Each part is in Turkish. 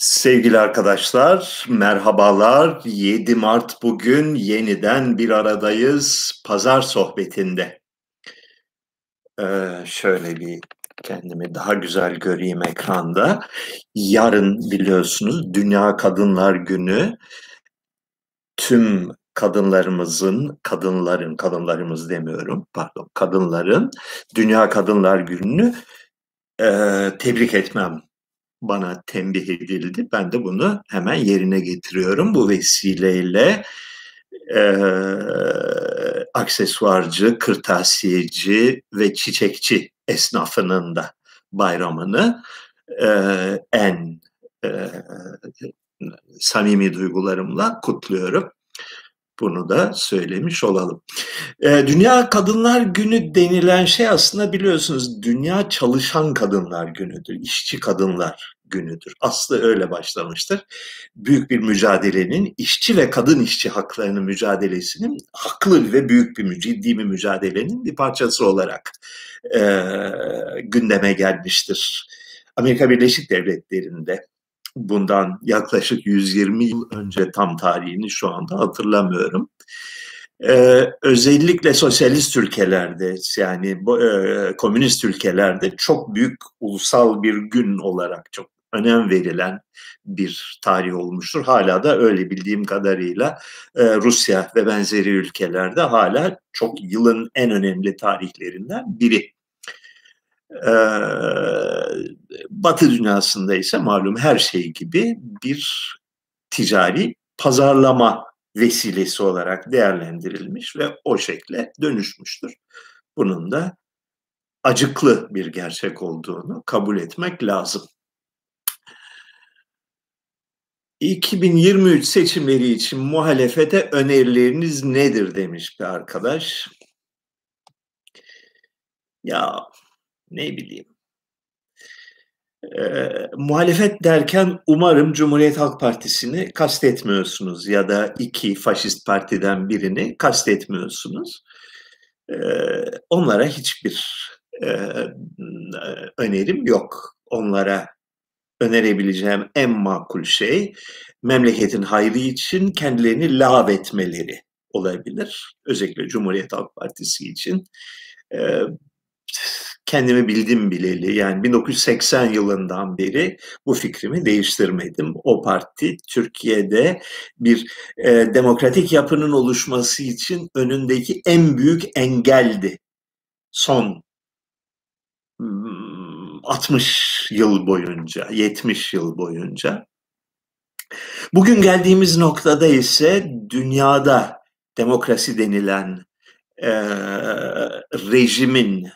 Sevgili arkadaşlar, merhabalar. 7 Mart bugün yeniden bir aradayız pazar sohbetinde. Ee, şöyle bir kendimi daha güzel göreyim ekranda. Yarın biliyorsunuz Dünya Kadınlar Günü. Tüm kadınlarımızın, kadınların, kadınlarımız demiyorum, pardon, kadınların Dünya Kadınlar Günü'nü e, tebrik etmem bana tembih edildi. Ben de bunu hemen yerine getiriyorum. Bu vesileyle e, aksesuarcı, kırtasiyeci ve çiçekçi esnafının da bayramını e, en e, samimi duygularımla kutluyorum. Bunu da söylemiş olalım. Ee, Dünya Kadınlar Günü denilen şey aslında biliyorsunuz Dünya Çalışan Kadınlar Günü'dür, işçi kadınlar günüdür. Aslı öyle başlamıştır. Büyük bir mücadelenin, işçi ve kadın işçi haklarının mücadelesinin haklı ve büyük bir, ciddi bir mücadelenin bir parçası olarak e, gündeme gelmiştir. Amerika Birleşik Devletleri'nde bundan yaklaşık 120 yıl önce tam tarihini şu anda hatırlamıyorum. Ee, özellikle sosyalist ülkelerde yani e, komünist ülkelerde çok büyük ulusal bir gün olarak çok önem verilen bir tarih olmuştur. Hala da öyle bildiğim kadarıyla e, Rusya ve benzeri ülkelerde hala çok yılın en önemli tarihlerinden biri. E, Batı dünyasında ise malum her şey gibi bir ticari pazarlama vesilesi olarak değerlendirilmiş ve o şekle dönüşmüştür. Bunun da acıklı bir gerçek olduğunu kabul etmek lazım. 2023 seçimleri için muhalefete önerileriniz nedir demiş bir arkadaş. Ya ne bileyim. E, muhalefet derken umarım Cumhuriyet Halk Partisi'ni kastetmiyorsunuz ya da iki faşist partiden birini kastetmiyorsunuz. E, onlara hiçbir e, önerim yok. Onlara önerebileceğim en makul şey memleketin hayrı için kendilerini lav etmeleri olabilir. Özellikle Cumhuriyet Halk Partisi için. Kendimi bildim bileli yani 1980 yılından beri bu fikrimi değiştirmedim. O parti Türkiye'de bir e, demokratik yapının oluşması için önündeki en büyük engeldi. Son 60 yıl boyunca, 70 yıl boyunca. Bugün geldiğimiz noktada ise dünyada demokrasi denilen e, rejimin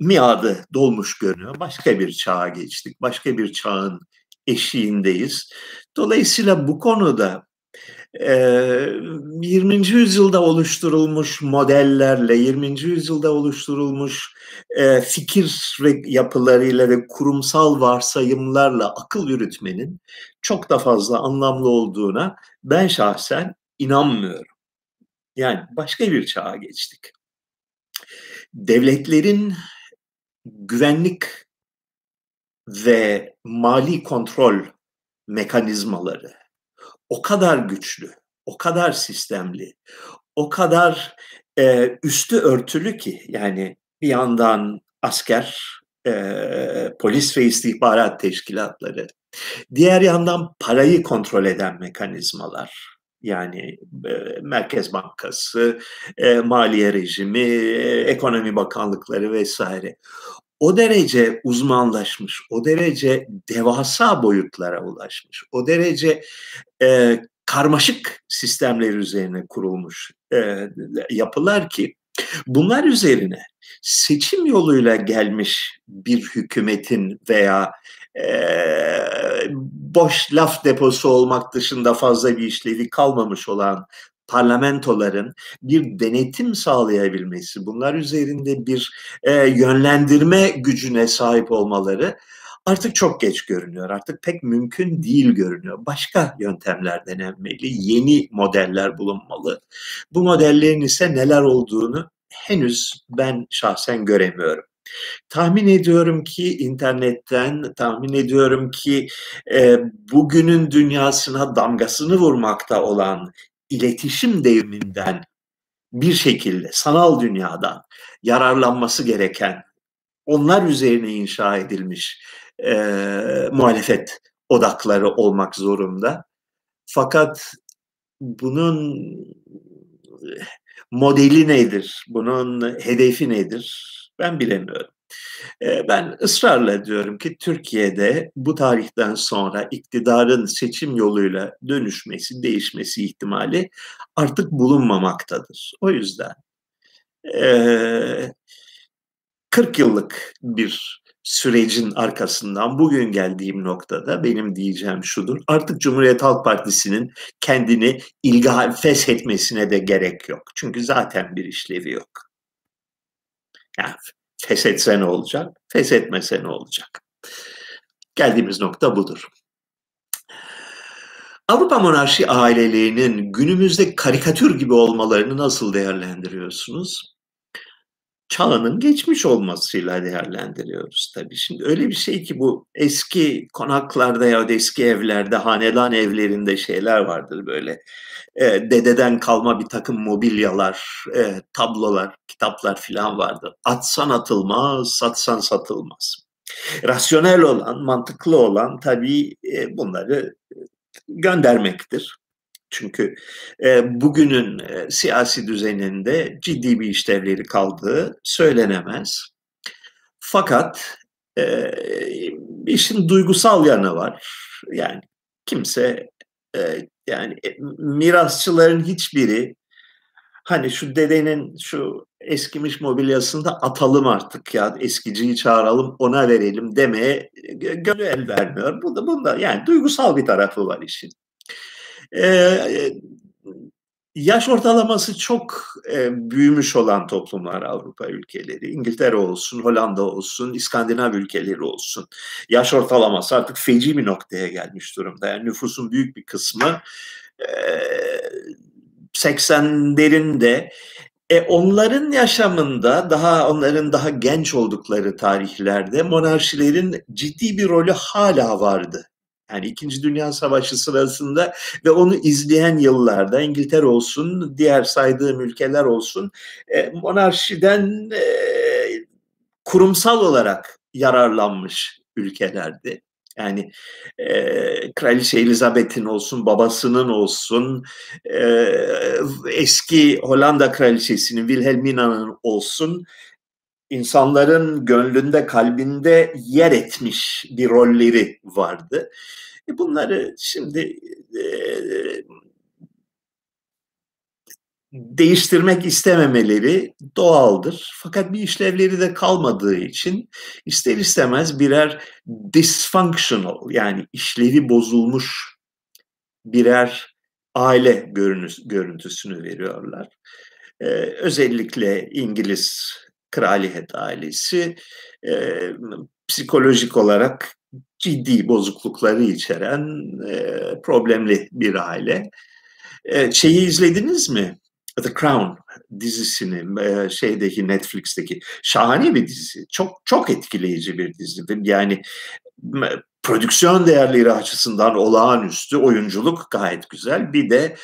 miadı dolmuş görünüyor. Başka bir çağa geçtik. Başka bir çağın eşiğindeyiz. Dolayısıyla bu konuda 20. yüzyılda oluşturulmuş modellerle, 20. yüzyılda oluşturulmuş fikir yapılarıyla ve kurumsal varsayımlarla akıl yürütmenin çok da fazla anlamlı olduğuna ben şahsen inanmıyorum. Yani başka bir çağa geçtik. Devletlerin güvenlik ve mali kontrol mekanizmaları o kadar güçlü, o kadar sistemli, o kadar e, üstü örtülü ki yani bir yandan asker, e, polis ve istihbarat teşkilatları, diğer yandan parayı kontrol eden mekanizmalar, yani e, Merkez Bankası, e, Maliye Rejimi, e, Ekonomi Bakanlıkları vesaire. O derece uzmanlaşmış, o derece devasa boyutlara ulaşmış, o derece e, karmaşık sistemler üzerine kurulmuş e, yapılar ki bunlar üzerine seçim yoluyla gelmiş bir hükümetin veya e, boş laf deposu olmak dışında fazla bir işlevi kalmamış olan parlamentoların bir denetim sağlayabilmesi, bunlar üzerinde bir e, yönlendirme gücüne sahip olmaları artık çok geç görünüyor. Artık pek mümkün değil görünüyor. Başka yöntemler denenmeli, yeni modeller bulunmalı. Bu modellerin ise neler olduğunu henüz ben şahsen göremiyorum. Tahmin ediyorum ki internetten, tahmin ediyorum ki e, bugünün dünyasına damgasını vurmakta olan iletişim devriminden bir şekilde sanal dünyadan yararlanması gereken onlar üzerine inşa edilmiş e, muhalefet odakları olmak zorunda. Fakat bunun modeli nedir? Bunun hedefi nedir? Ben bilemiyorum. Ben ısrarla diyorum ki Türkiye'de bu tarihten sonra iktidarın seçim yoluyla dönüşmesi, değişmesi ihtimali artık bulunmamaktadır. O yüzden 40 yıllık bir sürecin arkasından bugün geldiğim noktada benim diyeceğim şudur. Artık Cumhuriyet Halk Partisi'nin kendini ilgal feshetmesine de gerek yok. Çünkü zaten bir işlevi yok. Yani feshetse ne olacak? Feshetmese ne olacak? Geldiğimiz nokta budur. Avrupa monarşi ailelerinin günümüzde karikatür gibi olmalarını nasıl değerlendiriyorsunuz? Çağının geçmiş olmasıyla değerlendiriyoruz tabii. Şimdi öyle bir şey ki bu eski konaklarda ya da eski evlerde, hanedan evlerinde şeyler vardır böyle. E, dededen kalma bir takım mobilyalar, e, tablolar, kitaplar filan vardır. Atsan atılmaz, satsan satılmaz. Rasyonel olan, mantıklı olan tabii e, bunları göndermektir. Çünkü e, bugünün e, siyasi düzeninde ciddi bir işlevleri kaldığı söylenemez. Fakat e, işin duygusal yanı var. Yani kimse e, yani e, mirasçıların hiçbiri hani şu dedenin şu eskimiş mobilyasını da atalım artık ya eskiciyi çağıralım ona verelim demeye gönül el vermiyor. Bu da bunda yani duygusal bir tarafı var işin. Yaş ortalaması çok e, büyümüş olan toplumlar Avrupa ülkeleri. İngiltere olsun, Hollanda olsun, İskandinav ülkeleri olsun. Yaş ortalaması artık feci bir noktaya gelmiş durumda. Yani nüfusun büyük bir kısmı e, 80'lerinde e, onların yaşamında daha onların daha genç oldukları tarihlerde monarşilerin ciddi bir rolü hala vardı. Yani İkinci Dünya Savaşı sırasında ve onu izleyen yıllarda İngiltere olsun, diğer saydığım ülkeler olsun e, monarşiden e, kurumsal olarak yararlanmış ülkelerdi. Yani e, Kraliçe Elizabeth'in olsun, babasının olsun, e, eski Hollanda Kraliçesi'nin, Wilhelmina'nın olsun, insanların gönlünde, kalbinde yer etmiş bir rolleri vardı. E bunları şimdi e, değiştirmek istememeleri doğaldır. Fakat bir işlevleri de kalmadığı için ister istemez birer dysfunctional yani işlevi bozulmuş birer aile görüntüsünü veriyorlar. Ee, özellikle İngiliz kraliyet ailesi e, psikolojik olarak ciddi bozuklukları içeren e, problemli bir aile. E, şeyi izlediniz mi? The Crown dizisini şeydeki Netflix'teki şahane bir dizi. Çok çok etkileyici bir dizi. Yani prodüksiyon değerleri açısından olağanüstü, oyunculuk gayet güzel. Bir de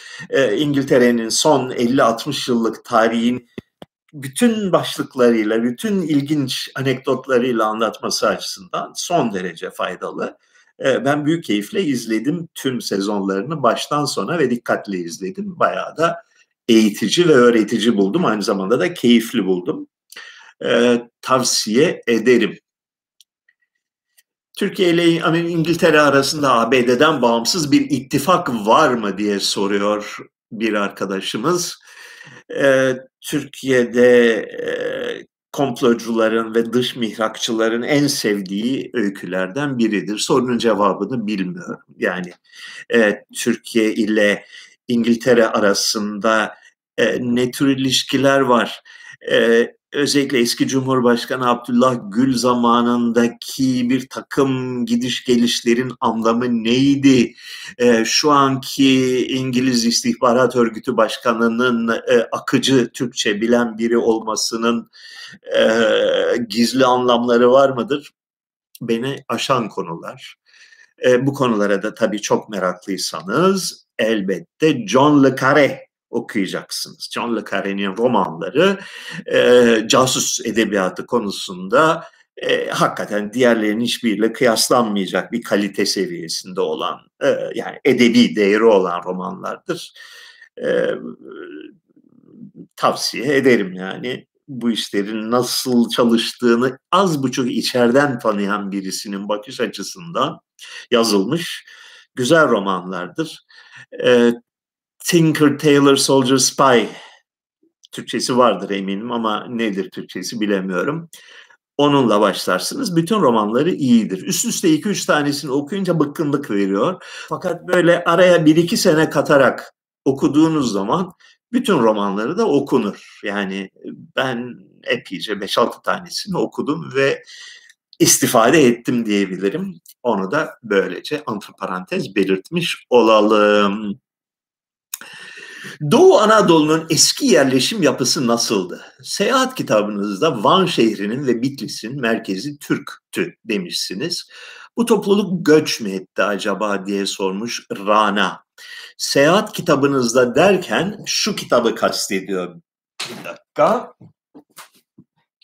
İngiltere'nin son 50-60 yıllık tarihin bütün başlıklarıyla, bütün ilginç anekdotlarıyla anlatması açısından son derece faydalı. Ee, ben büyük keyifle izledim tüm sezonlarını baştan sona ve dikkatli izledim. Bayağı da eğitici ve öğretici buldum. Aynı zamanda da keyifli buldum. Ee, tavsiye ederim. Türkiye ile İngiltere arasında ABD'den bağımsız bir ittifak var mı diye soruyor bir arkadaşımız e, Türkiye'de e, komplocuların ve dış mihrakçıların en sevdiği öykülerden biridir. Sorunun cevabını bilmiyorum. Yani e, Türkiye ile İngiltere arasında e, ne tür ilişkiler var? E, özellikle eski Cumhurbaşkanı Abdullah Gül zamanındaki bir takım gidiş gelişlerin anlamı neydi? E, şu anki İngiliz İstihbarat Örgütü Başkanı'nın e, akıcı Türkçe bilen biri olmasının e, gizli anlamları var mıdır? Beni aşan konular. E, bu konulara da tabii çok meraklıysanız elbette John Le Carre okuyacaksınız. John Le Carre'nin romanları e, casus edebiyatı konusunda e, hakikaten diğerlerinin hiçbiriyle kıyaslanmayacak bir kalite seviyesinde olan e, yani edebi değeri olan romanlardır. E, tavsiye ederim yani bu işlerin nasıl çalıştığını az buçuk içeriden tanıyan birisinin bakış açısından yazılmış güzel romanlardır. E, Tinker, Tailor, Soldier, Spy Türkçesi vardır eminim ama nedir Türkçesi bilemiyorum. Onunla başlarsınız. Bütün romanları iyidir. Üst üste iki üç tanesini okuyunca bıkkınlık veriyor. Fakat böyle araya bir iki sene katarak okuduğunuz zaman bütün romanları da okunur. Yani ben epeyce beş altı tanesini okudum ve istifade ettim diyebilirim. Onu da böylece antiparantez belirtmiş olalım. Doğu Anadolu'nun eski yerleşim yapısı nasıldı? Seyahat kitabınızda Van şehrinin ve Bitlis'in merkezi Türk'tü demişsiniz. Bu topluluk göç mü etti acaba diye sormuş Rana. Seyahat kitabınızda derken şu kitabı kastediyor. Bir dakika.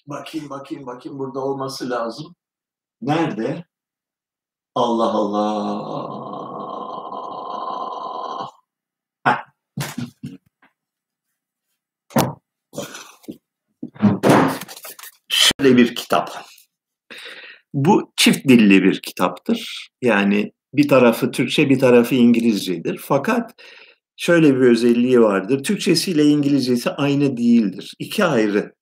Bakayım bakayım bakayım burada olması lazım. Nerede? Allah Allah. Şöyle bir kitap. Bu çift dilli bir kitaptır. Yani bir tarafı Türkçe bir tarafı İngilizcedir. Fakat şöyle bir özelliği vardır. Türkçesi ile İngilizcesi aynı değildir. İki ayrı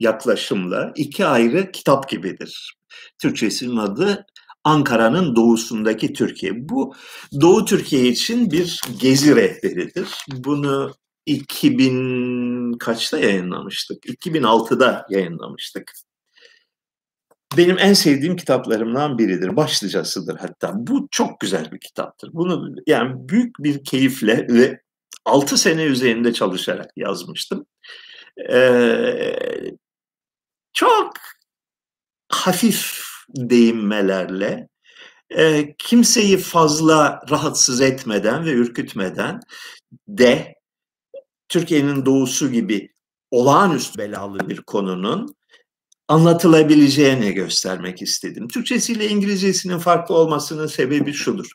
yaklaşımla, iki ayrı kitap gibidir. Türkçesinin adı Ankara'nın doğusundaki Türkiye. Bu Doğu Türkiye için bir gezi rehberidir. Bunu 2000 kaçta yayınlamıştık? 2006'da yayınlamıştık. Benim en sevdiğim kitaplarımdan biridir. Başlıcasıdır hatta. Bu çok güzel bir kitaptır. Bunu yani büyük bir keyifle ve 6 sene üzerinde çalışarak yazmıştım. Ee, çok hafif deyimmelerle e, kimseyi fazla rahatsız etmeden ve ürkütmeden de Türkiye'nin doğusu gibi olağanüstü belalı bir konunun anlatılabileceğini göstermek istedim. Türkçesiyle İngilizcesinin farklı olmasının sebebi şudur.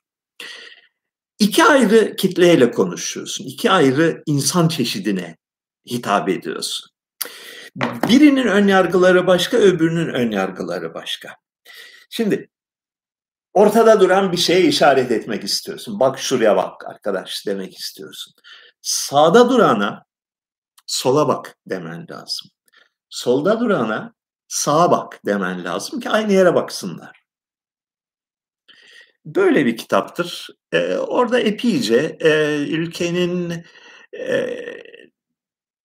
İki ayrı kitleyle konuşuyorsun. iki ayrı insan çeşidine hitap ediyorsun. Birinin ön yargıları başka, öbürünün ön yargıları başka. Şimdi ortada duran bir şeye işaret etmek istiyorsun. Bak şuraya bak arkadaş demek istiyorsun. Sağda durana sola bak demen lazım. Solda durana sağa bak demen lazım ki aynı yere baksınlar. Böyle bir kitaptır. Ee, orada epeyce e, ülkenin e,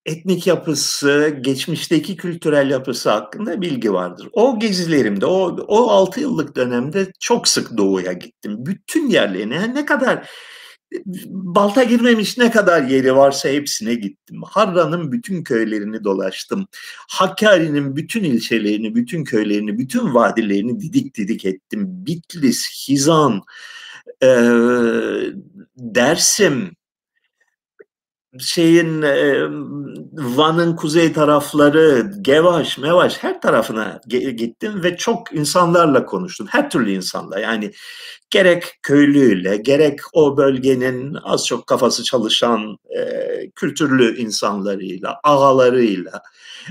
etnik yapısı, geçmişteki kültürel yapısı hakkında bilgi vardır. O gezilerimde, o, o 6 yıllık dönemde çok sık doğuya gittim. Bütün yerlerine yani ne kadar balta girmemiş ne kadar yeri varsa hepsine gittim. Harran'ın bütün köylerini dolaştım. Hakkari'nin bütün ilçelerini, bütün köylerini, bütün vadilerini didik didik ettim. Bitlis, Hizan, e, Dersim, şeyin Van'ın kuzey tarafları, Gevaş, Mevaş her tarafına gittim ve çok insanlarla konuştum. Her türlü insanla yani gerek köylüyle, gerek o bölgenin az çok kafası çalışan e, kültürlü insanlarıyla, ağalarıyla,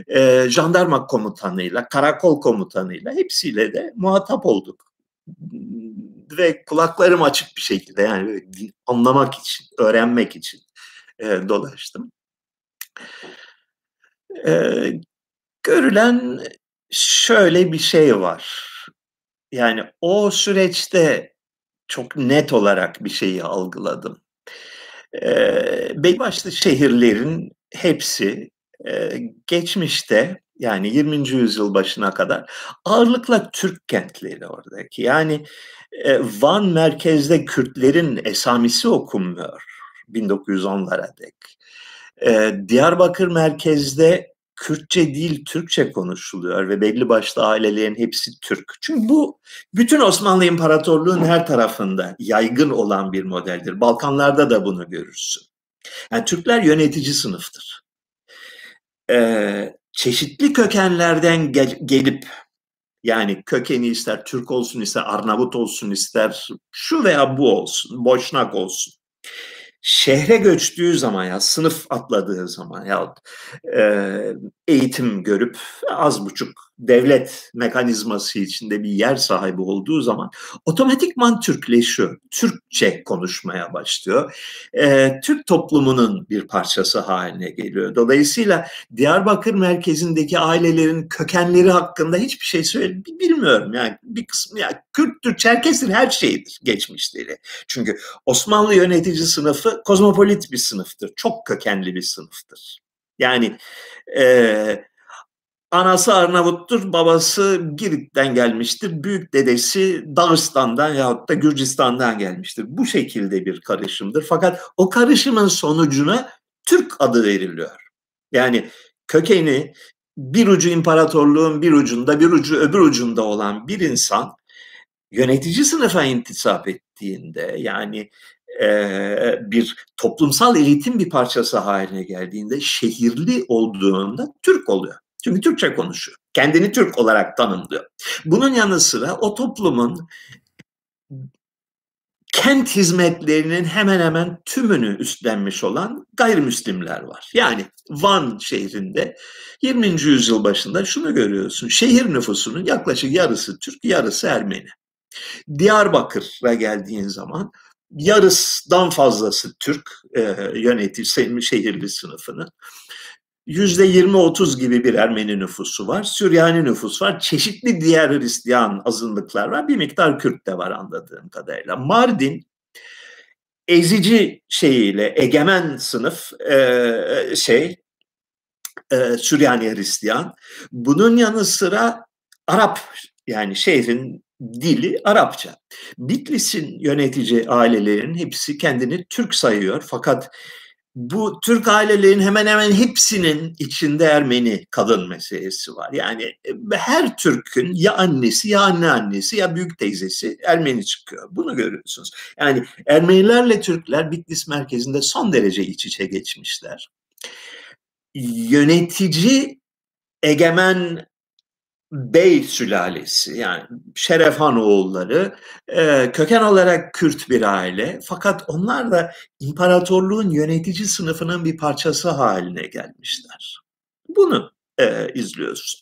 e, jandarma komutanıyla, karakol komutanıyla hepsiyle de muhatap olduk. Ve kulaklarım açık bir şekilde yani anlamak için, öğrenmek için e, dolaştım. E, görülen şöyle bir şey var. Yani o süreçte çok net olarak bir şeyi algıladım. E, belli şehirlerin hepsi e, geçmişte yani 20. yüzyıl başına kadar ağırlıkla Türk kentleri oradaki. Yani Van merkezde Kürtlerin esamisi okunmuyor 1910'lara dek. E, Diyarbakır merkezde Kürtçe değil Türkçe konuşuluyor ve belli başlı ailelerin hepsi Türk. Çünkü bu bütün Osmanlı İmparatorluğu'nun her tarafında yaygın olan bir modeldir. Balkanlarda da bunu görürsün. Yani Türkler yönetici sınıftır. Ee, çeşitli kökenlerden gel- gelip yani kökeni ister Türk olsun ister Arnavut olsun ister şu veya bu olsun, Boşnak olsun şehre göçtüğü zaman ya sınıf atladığı zaman ya e, eğitim görüp az buçuk devlet mekanizması içinde bir yer sahibi olduğu zaman otomatikman Türkleşiyor. Türkçe konuşmaya başlıyor. E, Türk toplumunun bir parçası haline geliyor. Dolayısıyla Diyarbakır merkezindeki ailelerin kökenleri hakkında hiçbir şey söyle bilmiyorum. Yani bir kısmı ya Kürttür, Çerkestir her şeydir geçmişleri. Çünkü Osmanlı yönetici sınıfı kozmopolit bir sınıftır. Çok kökenli bir sınıftır. Yani e, Anası Arnavuttur, babası Girit'ten gelmiştir. Büyük dedesi Dağıstan'dan yahut da Gürcistan'dan gelmiştir. Bu şekilde bir karışımdır. Fakat o karışımın sonucuna Türk adı veriliyor. Yani kökeni bir ucu imparatorluğun bir ucunda, bir ucu öbür ucunda olan bir insan yönetici sınıfa intisap ettiğinde yani bir toplumsal elitin bir parçası haline geldiğinde şehirli olduğunda Türk oluyor. Çünkü Türkçe konuşuyor. Kendini Türk olarak tanımlıyor. Bunun yanı sıra o toplumun kent hizmetlerinin hemen hemen tümünü üstlenmiş olan gayrimüslimler var. Yani Van şehrinde 20. yüzyıl başında şunu görüyorsun. Şehir nüfusunun yaklaşık yarısı Türk, yarısı Ermeni. Diyarbakır'a geldiğin zaman yarısından fazlası Türk e, yönetici şehirli sınıfını yüzde 20-30 gibi bir Ermeni nüfusu var. Süryani nüfus var. Çeşitli diğer Hristiyan azınlıklar var. Bir miktar Kürt de var anladığım kadarıyla. Mardin ezici şeyiyle egemen sınıf e, şey e, Süryani Hristiyan. Bunun yanı sıra Arap yani şehrin dili Arapça. Bitlis'in yönetici ailelerinin hepsi kendini Türk sayıyor fakat bu Türk ailelerin hemen hemen hepsinin içinde Ermeni kadın meselesi var. Yani e, her Türk'ün ya annesi ya anneannesi ya büyük teyzesi Ermeni çıkıyor. Bunu görüyorsunuz. Yani Ermenilerle Türkler Bitlis merkezinde son derece iç içe geçmişler. Yönetici egemen Bey sülalesi yani Şerefhan oğulları e, köken olarak Kürt bir aile fakat onlar da imparatorluğun yönetici sınıfının bir parçası haline gelmişler. Bunu e, izliyorsun.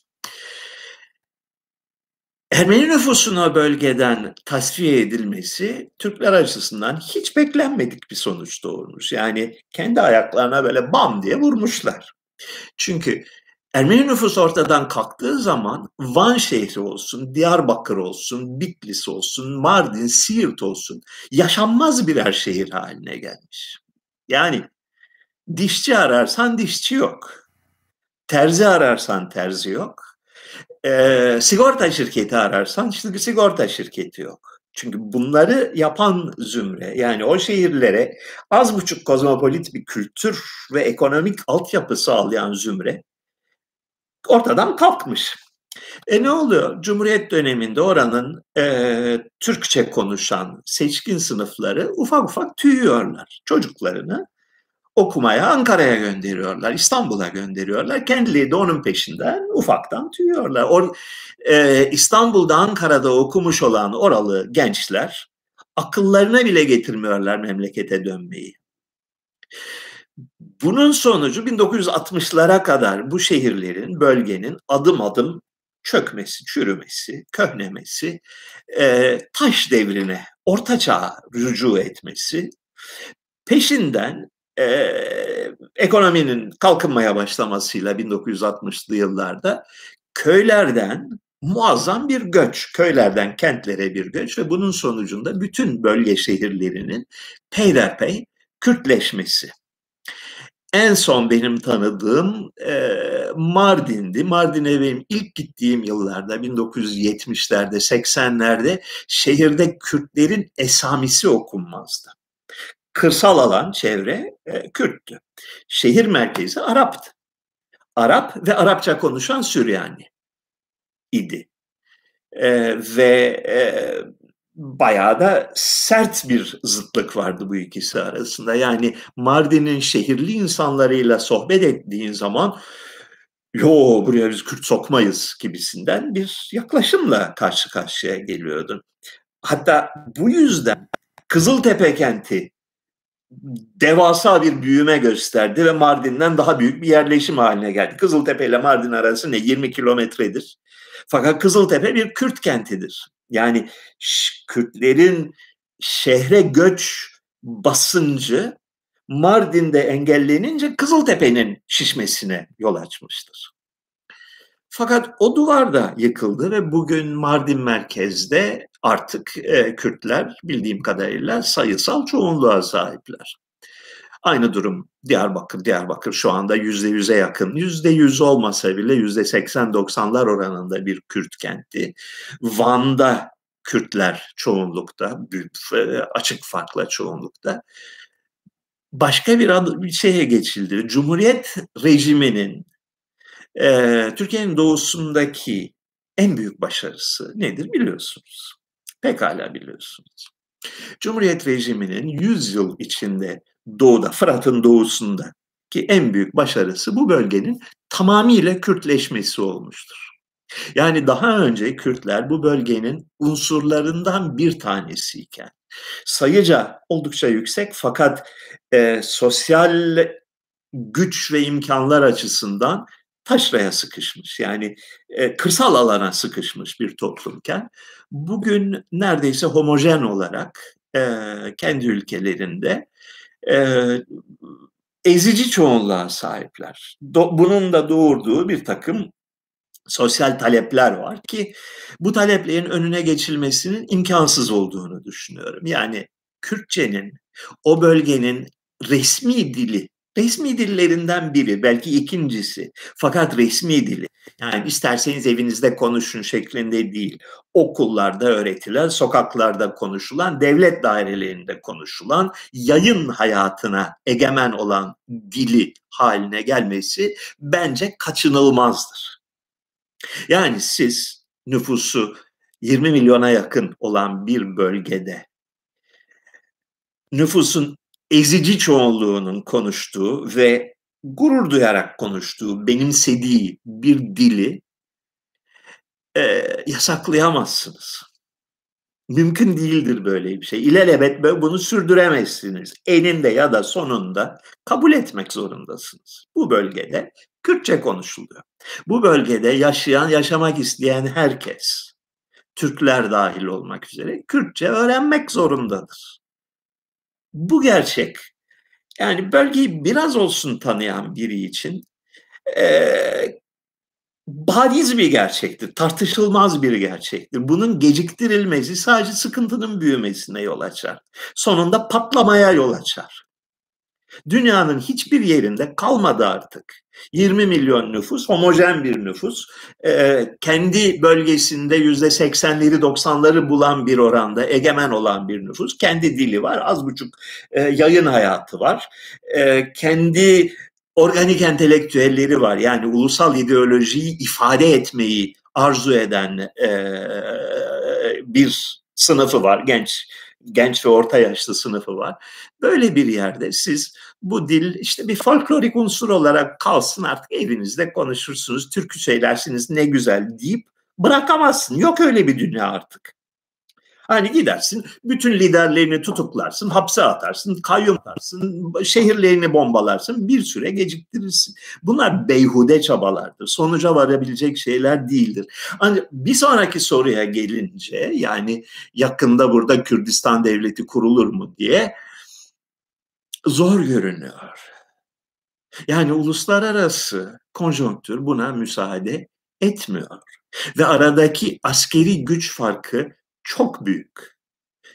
Ermeni nüfusun bölgeden tasfiye edilmesi Türkler açısından hiç beklenmedik bir sonuç doğurmuş. Yani kendi ayaklarına böyle bam diye vurmuşlar. Çünkü Ermeni nüfus ortadan kalktığı zaman Van şehri olsun, Diyarbakır olsun, Bitlis olsun, Mardin, Siirt olsun yaşanmaz birer şehir haline gelmiş. Yani dişçi ararsan dişçi yok. Terzi ararsan terzi yok. E, sigorta şirketi ararsan işte sigorta şirketi yok. Çünkü bunları yapan zümre yani o şehirlere az buçuk kozmopolit bir kültür ve ekonomik altyapı sağlayan zümre ortadan kalkmış. E ne oluyor? Cumhuriyet döneminde oranın e, Türkçe konuşan seçkin sınıfları ufak ufak tüyüyorlar. Çocuklarını okumaya Ankara'ya gönderiyorlar, İstanbul'a gönderiyorlar. Kendileri de onun peşinden ufaktan tüyüyorlar. Or, e, İstanbul'da, Ankara'da okumuş olan oralı gençler akıllarına bile getirmiyorlar memlekete dönmeyi. Bunun sonucu 1960'lara kadar bu şehirlerin, bölgenin adım adım çökmesi, çürümesi, köhnemesi, taş devrine, orta çağa rücu etmesi, peşinden ekonominin kalkınmaya başlamasıyla 1960'lı yıllarda köylerden muazzam bir göç, köylerden kentlere bir göç ve bunun sonucunda bütün bölge şehirlerinin peyderpey Kürtleşmesi. En son benim tanıdığım e, Mardin'di. Mardin'e benim ilk gittiğim yıllarda 1970'lerde 80'lerde şehirde Kürtlerin esamisi okunmazdı. Kırsal alan çevre e, Kürttü. Şehir merkezi Arap'tı. Arap ve Arapça konuşan Süryani idi. E, ve e, bayağı da sert bir zıtlık vardı bu ikisi arasında. Yani Mardin'in şehirli insanlarıyla sohbet ettiğin zaman yo buraya biz Kürt sokmayız gibisinden bir yaklaşımla karşı karşıya geliyordun. Hatta bu yüzden Kızıltepe kenti devasa bir büyüme gösterdi ve Mardin'den daha büyük bir yerleşim haline geldi. Kızıltepe ile Mardin arası ne? 20 kilometredir. Fakat Kızıltepe bir Kürt kentidir. Yani Kürtlerin şehre göç basıncı Mardin'de engellenince Kızıltepe'nin şişmesine yol açmıştır. Fakat o duvar da yıkıldı ve bugün Mardin merkezde artık e, Kürtler bildiğim kadarıyla sayısal çoğunluğa sahipler. Aynı durum Diyarbakır. Diyarbakır şu anda yüzde yüze yakın. Yüzde yüz olmasa bile yüzde seksen doksanlar oranında bir Kürt kenti. Van'da Kürtler çoğunlukta, e, açık farkla çoğunlukta. Başka bir, adı, bir şeye geçildi. Cumhuriyet rejiminin e, Türkiye'nin doğusundaki en büyük başarısı nedir biliyorsunuz. Pekala biliyorsunuz. Cumhuriyet rejiminin 100 yıl içinde doğuda, Fırat'ın doğusunda ki en büyük başarısı bu bölgenin tamamıyla Kürtleşmesi olmuştur. Yani daha önce Kürtler bu bölgenin unsurlarından bir tanesiyken sayıca oldukça yüksek fakat e, sosyal güç ve imkanlar açısından taşraya sıkışmış yani e, kırsal alana sıkışmış bir toplumken bugün neredeyse homojen olarak e, kendi ülkelerinde e, ezici çoğunluğa sahipler. Do, bunun da doğurduğu bir takım sosyal talepler var ki bu taleplerin önüne geçilmesinin imkansız olduğunu düşünüyorum. Yani Kürtçenin o bölgenin resmi dili resmi dillerinden biri, belki ikincisi. Fakat resmi dili. Yani isterseniz evinizde konuşun şeklinde değil. Okullarda öğretilen, sokaklarda konuşulan, devlet dairelerinde konuşulan, yayın hayatına egemen olan dili haline gelmesi bence kaçınılmazdır. Yani siz nüfusu 20 milyona yakın olan bir bölgede nüfusun ezici çoğunluğunun konuştuğu ve gurur duyarak konuştuğu, benimsediği bir dili e, yasaklayamazsınız. Mümkün değildir böyle bir şey. İlelebet bunu sürdüremezsiniz. Eninde ya da sonunda kabul etmek zorundasınız. Bu bölgede Kürtçe konuşuluyor. Bu bölgede yaşayan, yaşamak isteyen herkes, Türkler dahil olmak üzere Kürtçe öğrenmek zorundadır. Bu gerçek yani bölgeyi biraz olsun tanıyan biri için e, bariz bir gerçektir, tartışılmaz bir gerçektir. Bunun geciktirilmesi sadece sıkıntının büyümesine yol açar. Sonunda patlamaya yol açar. Dünyanın hiçbir yerinde kalmadı artık. 20 milyon nüfus, homojen bir nüfus. E, kendi bölgesinde yüzde 80'leri 90'ları bulan bir oranda egemen olan bir nüfus. Kendi dili var, az buçuk e, yayın hayatı var. E, kendi organik entelektüelleri var. Yani ulusal ideolojiyi ifade etmeyi arzu eden e, bir sınıfı var, genç genç ve orta yaşlı sınıfı var. Böyle bir yerde siz bu dil işte bir folklorik unsur olarak kalsın artık evinizde konuşursunuz, türkü söylersiniz ne güzel deyip bırakamazsın. Yok öyle bir dünya artık. Hani gidersin bütün liderlerini tutuklarsın, hapse atarsın, kayyum atarsın, şehirlerini bombalarsın, bir süre geciktirirsin. Bunlar beyhude çabalardır. Sonuca varabilecek şeyler değildir. Ancak bir sonraki soruya gelince yani yakında burada Kürdistan devleti kurulur mu diye zor görünüyor. Yani uluslararası konjonktür buna müsaade etmiyor. Ve aradaki askeri güç farkı çok büyük.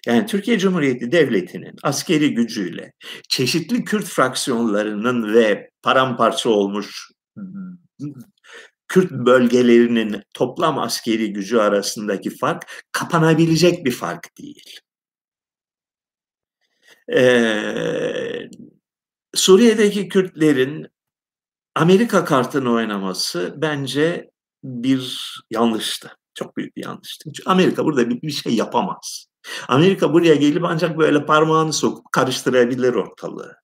Yani Türkiye Cumhuriyeti Devleti'nin askeri gücüyle çeşitli Kürt fraksiyonlarının ve paramparça olmuş Kürt bölgelerinin toplam askeri gücü arasındaki fark kapanabilecek bir fark değil. Ee, Suriye'deki Kürtlerin Amerika kartını oynaması bence bir yanlıştı. Çok büyük bir yanlıştı. Çünkü Amerika burada bir, bir şey yapamaz. Amerika buraya gelip ancak böyle parmağını sokup karıştırabilir ortalığı.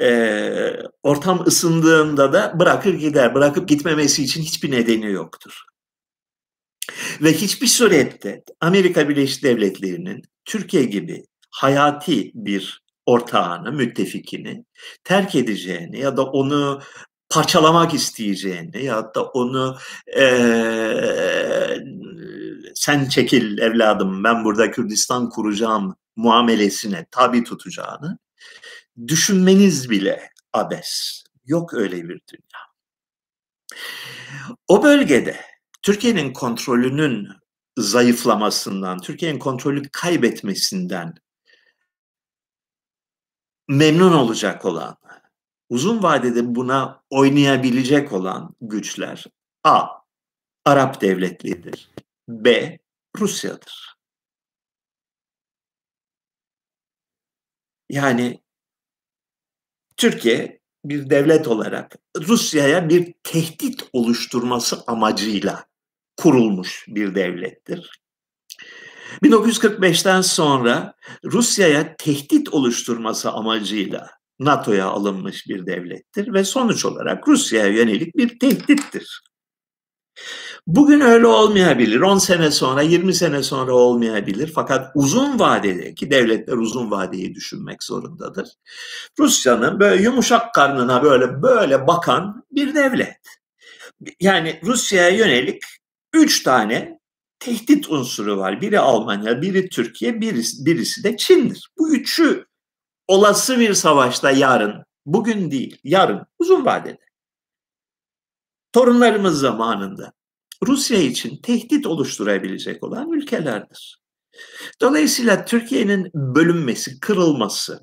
Ee, ortam ısındığında da bırakır gider. Bırakıp gitmemesi için hiçbir nedeni yoktur. Ve hiçbir surette Amerika Birleşik Devletleri'nin Türkiye gibi hayati bir ortağını, müttefikini terk edeceğini ya da onu parçalamak isteyeceğini ya da onu e, sen çekil evladım ben burada Kürdistan kuracağım muamelesine tabi tutacağını düşünmeniz bile abes. Yok öyle bir dünya. O bölgede Türkiye'nin kontrolünün zayıflamasından, Türkiye'nin kontrolü kaybetmesinden memnun olacak olan, uzun vadede buna oynayabilecek olan güçler A. Arap devletleridir. B. Rusya'dır. Yani Türkiye bir devlet olarak Rusya'ya bir tehdit oluşturması amacıyla kurulmuş bir devlettir. 1945'ten sonra Rusya'ya tehdit oluşturması amacıyla NATO'ya alınmış bir devlettir ve sonuç olarak Rusya'ya yönelik bir tehdittir. Bugün öyle olmayabilir. 10 sene sonra, 20 sene sonra olmayabilir. Fakat uzun vadedeki devletler uzun vadeyi düşünmek zorundadır. Rusya'nın böyle yumuşak karnına böyle böyle bakan bir devlet. Yani Rusya'ya yönelik üç tane tehdit unsuru var. Biri Almanya, biri Türkiye, birisi, birisi de Çin'dir. Bu üçü olası bir savaşta yarın, bugün değil, yarın, uzun vadede. Torunlarımız zamanında Rusya için tehdit oluşturabilecek olan ülkelerdir. Dolayısıyla Türkiye'nin bölünmesi, kırılması,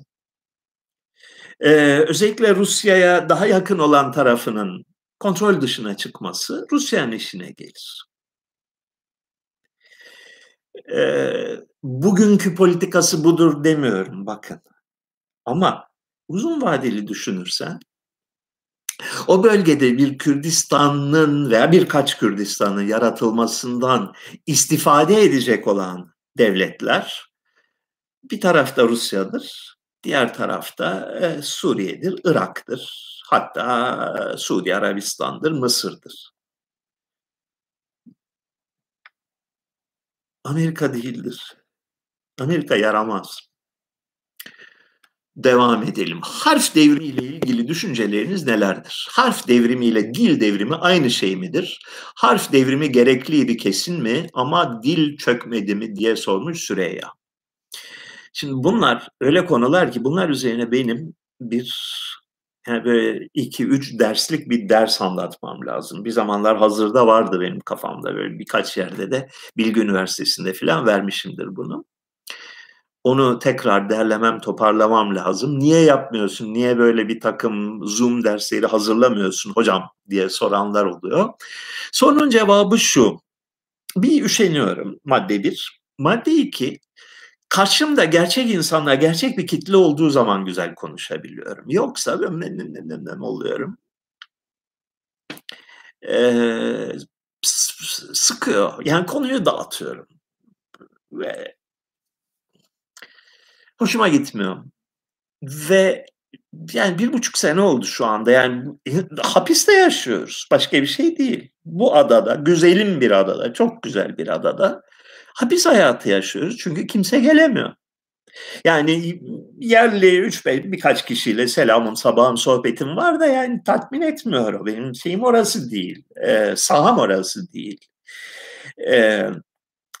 e, özellikle Rusya'ya daha yakın olan tarafının kontrol dışına çıkması Rusya'nın işine gelir. E, bugünkü politikası budur demiyorum bakın. Ama uzun vadeli düşünürsen o bölgede bir Kürdistan'ın veya birkaç Kürdistan'ın yaratılmasından istifade edecek olan devletler bir tarafta Rusya'dır, diğer tarafta Suriye'dir, Irak'tır, hatta Suudi Arabistan'dır, Mısır'dır. Amerika değildir. Amerika yaramaz devam edelim. Harf devrimi ile ilgili düşünceleriniz nelerdir? Harf devrimi ile dil devrimi aynı şey midir? Harf devrimi gerekliydi kesin mi ama dil çökmedi mi diye sormuş Süreyya. Şimdi bunlar öyle konular ki bunlar üzerine benim bir yani böyle iki üç derslik bir ders anlatmam lazım. Bir zamanlar hazırda vardı benim kafamda böyle birkaç yerde de Bilgi Üniversitesi'nde falan vermişimdir bunu onu tekrar derlemem, toparlamam lazım. Niye yapmıyorsun? Niye böyle bir takım Zoom dersleri hazırlamıyorsun hocam diye soranlar oluyor. Sorunun cevabı şu. Bir üşeniyorum madde bir. Madde iki, karşımda gerçek insanlar, gerçek bir kitle olduğu zaman güzel konuşabiliyorum. Yoksa ben ne, ne, oluyorum. Ee, sıkıyor. Yani konuyu dağıtıyorum. Ve hoşuma gitmiyor. Ve yani bir buçuk sene oldu şu anda. Yani hapiste yaşıyoruz. Başka bir şey değil. Bu adada, güzelim bir adada, çok güzel bir adada hapis hayatı yaşıyoruz. Çünkü kimse gelemiyor. Yani yerli üç beş birkaç kişiyle selamım sabahım sohbetim var da yani tatmin etmiyor o. Benim şeyim orası değil. E, saham orası değil. E,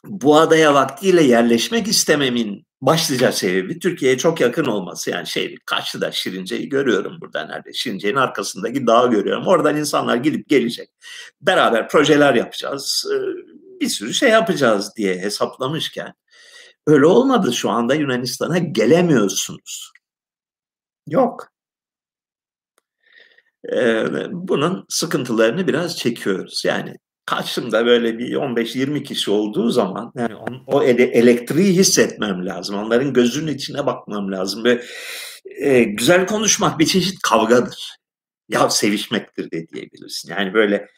bu adaya vaktiyle yerleşmek istememin başlıca sebebi Türkiye'ye çok yakın olması. Yani şey karşıda Şirince'yi görüyorum burada nerede. Şirince'nin arkasındaki dağı görüyorum. Oradan insanlar gidip gelecek. Beraber projeler yapacağız. Ee, bir sürü şey yapacağız diye hesaplamışken öyle olmadı. Şu anda Yunanistan'a gelemiyorsunuz. Yok. Ee, bunun sıkıntılarını biraz çekiyoruz. Yani karşımda böyle bir 15-20 kişi olduğu zaman yani o ele, elektriği hissetmem lazım. Onların gözünün içine bakmam lazım. Ve e, güzel konuşmak bir çeşit kavgadır. Ya sevişmektir de diyebilirsin. Yani böyle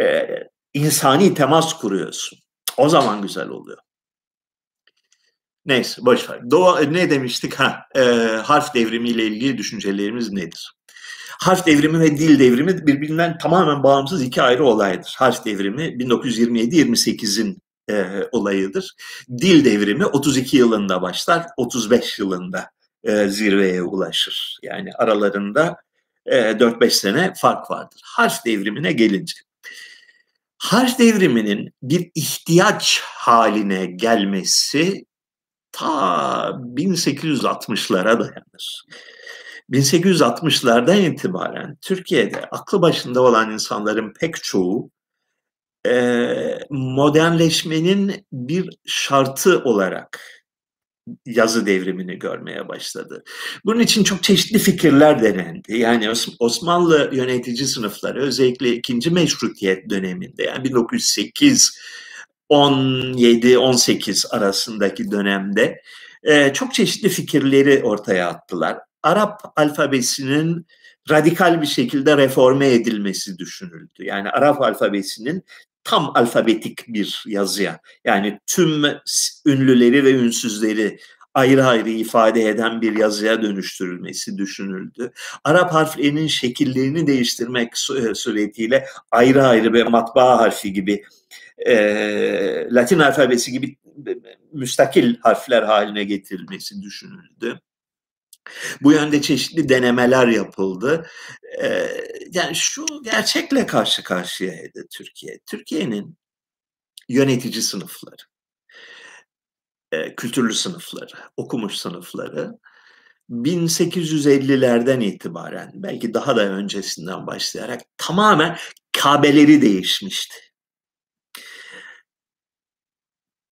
e, insani temas kuruyorsun. O zaman güzel oluyor. Neyse boş ver. Doğa, ne demiştik? Ha, e, harf devrimiyle ilgili düşüncelerimiz nedir? Harf devrimi ve dil devrimi birbirinden tamamen bağımsız iki ayrı olaydır. Harf devrimi 1927-28'in e, olayıdır. Dil devrimi 32 yılında başlar, 35 yılında e, zirveye ulaşır. Yani aralarında e, 4-5 sene fark vardır. Harf devrimine gelince. Harf devriminin bir ihtiyaç haline gelmesi ta 1860'lara dayanır. 1860'lardan itibaren Türkiye'de aklı başında olan insanların pek çoğu modernleşmenin bir şartı olarak yazı devrimini görmeye başladı. Bunun için çok çeşitli fikirler denendi. Yani Osmanlı yönetici sınıfları özellikle ikinci meşrutiyet döneminde yani 1908 17-18 arasındaki dönemde e, çok çeşitli fikirleri ortaya attılar. Arap alfabesinin radikal bir şekilde reforme edilmesi düşünüldü. Yani Arap alfabesinin tam alfabetik bir yazıya yani tüm ünlüleri ve ünsüzleri ayrı ayrı ifade eden bir yazıya dönüştürülmesi düşünüldü. Arap harflerinin şekillerini değiştirmek suretiyle ayrı ayrı ve matbaa harfi gibi e, Latin alfabesi gibi müstakil harfler haline getirilmesi düşünüldü. Bu yönde çeşitli denemeler yapıldı. Ee, yani şu gerçekle karşı karşıyaydı Türkiye. Türkiye'nin yönetici sınıfları, e, kültürlü sınıfları, okumuş sınıfları 1850'lerden itibaren belki daha da öncesinden başlayarak tamamen kabeleri değişmişti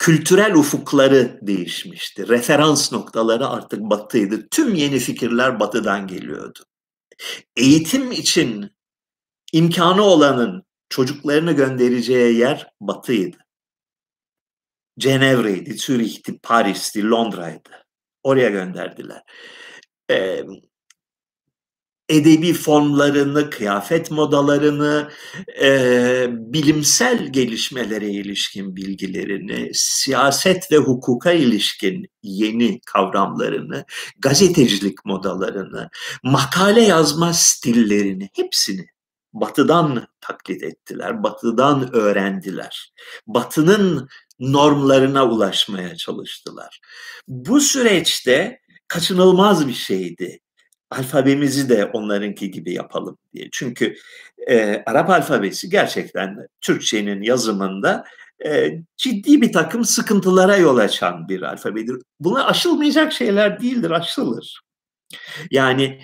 kültürel ufukları değişmişti. Referans noktaları artık batıydı. Tüm yeni fikirler batıdan geliyordu. Eğitim için imkanı olanın çocuklarını göndereceği yer batıydı. Cenevre'ydi, Zürih'ti, Paris'ti, Londra'ydı. Oraya gönderdiler. Ee, edebi formlarını, kıyafet modalarını, e, bilimsel gelişmelere ilişkin bilgilerini, siyaset ve hukuka ilişkin yeni kavramlarını, gazetecilik modalarını, makale yazma stillerini hepsini batıdan taklit ettiler, batıdan öğrendiler. Batının normlarına ulaşmaya çalıştılar. Bu süreçte kaçınılmaz bir şeydi alfabemizi de onlarınki gibi yapalım diye. Çünkü e, Arap alfabesi gerçekten Türkçenin yazımında e, ciddi bir takım sıkıntılara yol açan bir alfabedir. Buna aşılmayacak şeyler değildir, aşılır. Yani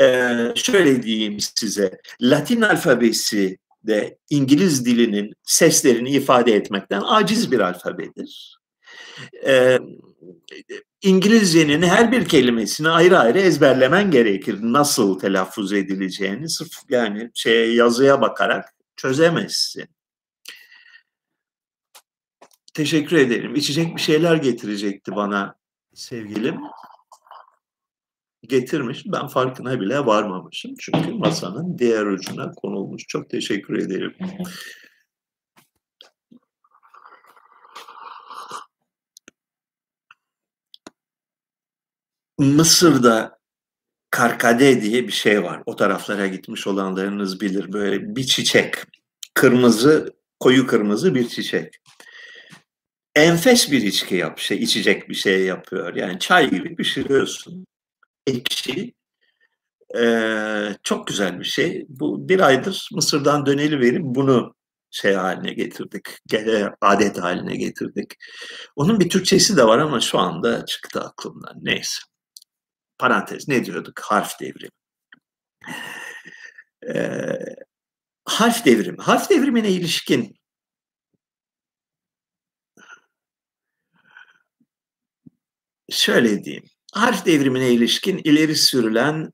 e, şöyle diyeyim size, Latin alfabesi de İngiliz dilinin seslerini ifade etmekten aciz bir alfabedir. E, İngilizcenin her bir kelimesini ayrı ayrı ezberlemen gerekir. Nasıl telaffuz edileceğini sırf yani şey yazıya bakarak çözemezsin. Teşekkür ederim. İçecek bir şeyler getirecekti bana sevgilim. Getirmiş. Ben farkına bile varmamışım. Çünkü masanın diğer ucuna konulmuş. Çok teşekkür ederim. Mısır'da karkade diye bir şey var. O taraflara gitmiş olanlarınız bilir. Böyle bir çiçek. Kırmızı, koyu kırmızı bir çiçek. Enfes bir içki yap, şey, içecek bir şey yapıyor. Yani çay gibi pişiriyorsun. Ekşi. Ee, çok güzel bir şey. Bu bir aydır Mısır'dan döneli verip bunu şey haline getirdik. Adet haline getirdik. Onun bir Türkçesi de var ama şu anda çıktı aklımdan. Neyse parantez ne diyorduk? Harf devrimi. Ee, harf devrimi. Harf devrimine ilişkin şöyle diyeyim. Harf devrimine ilişkin ileri sürülen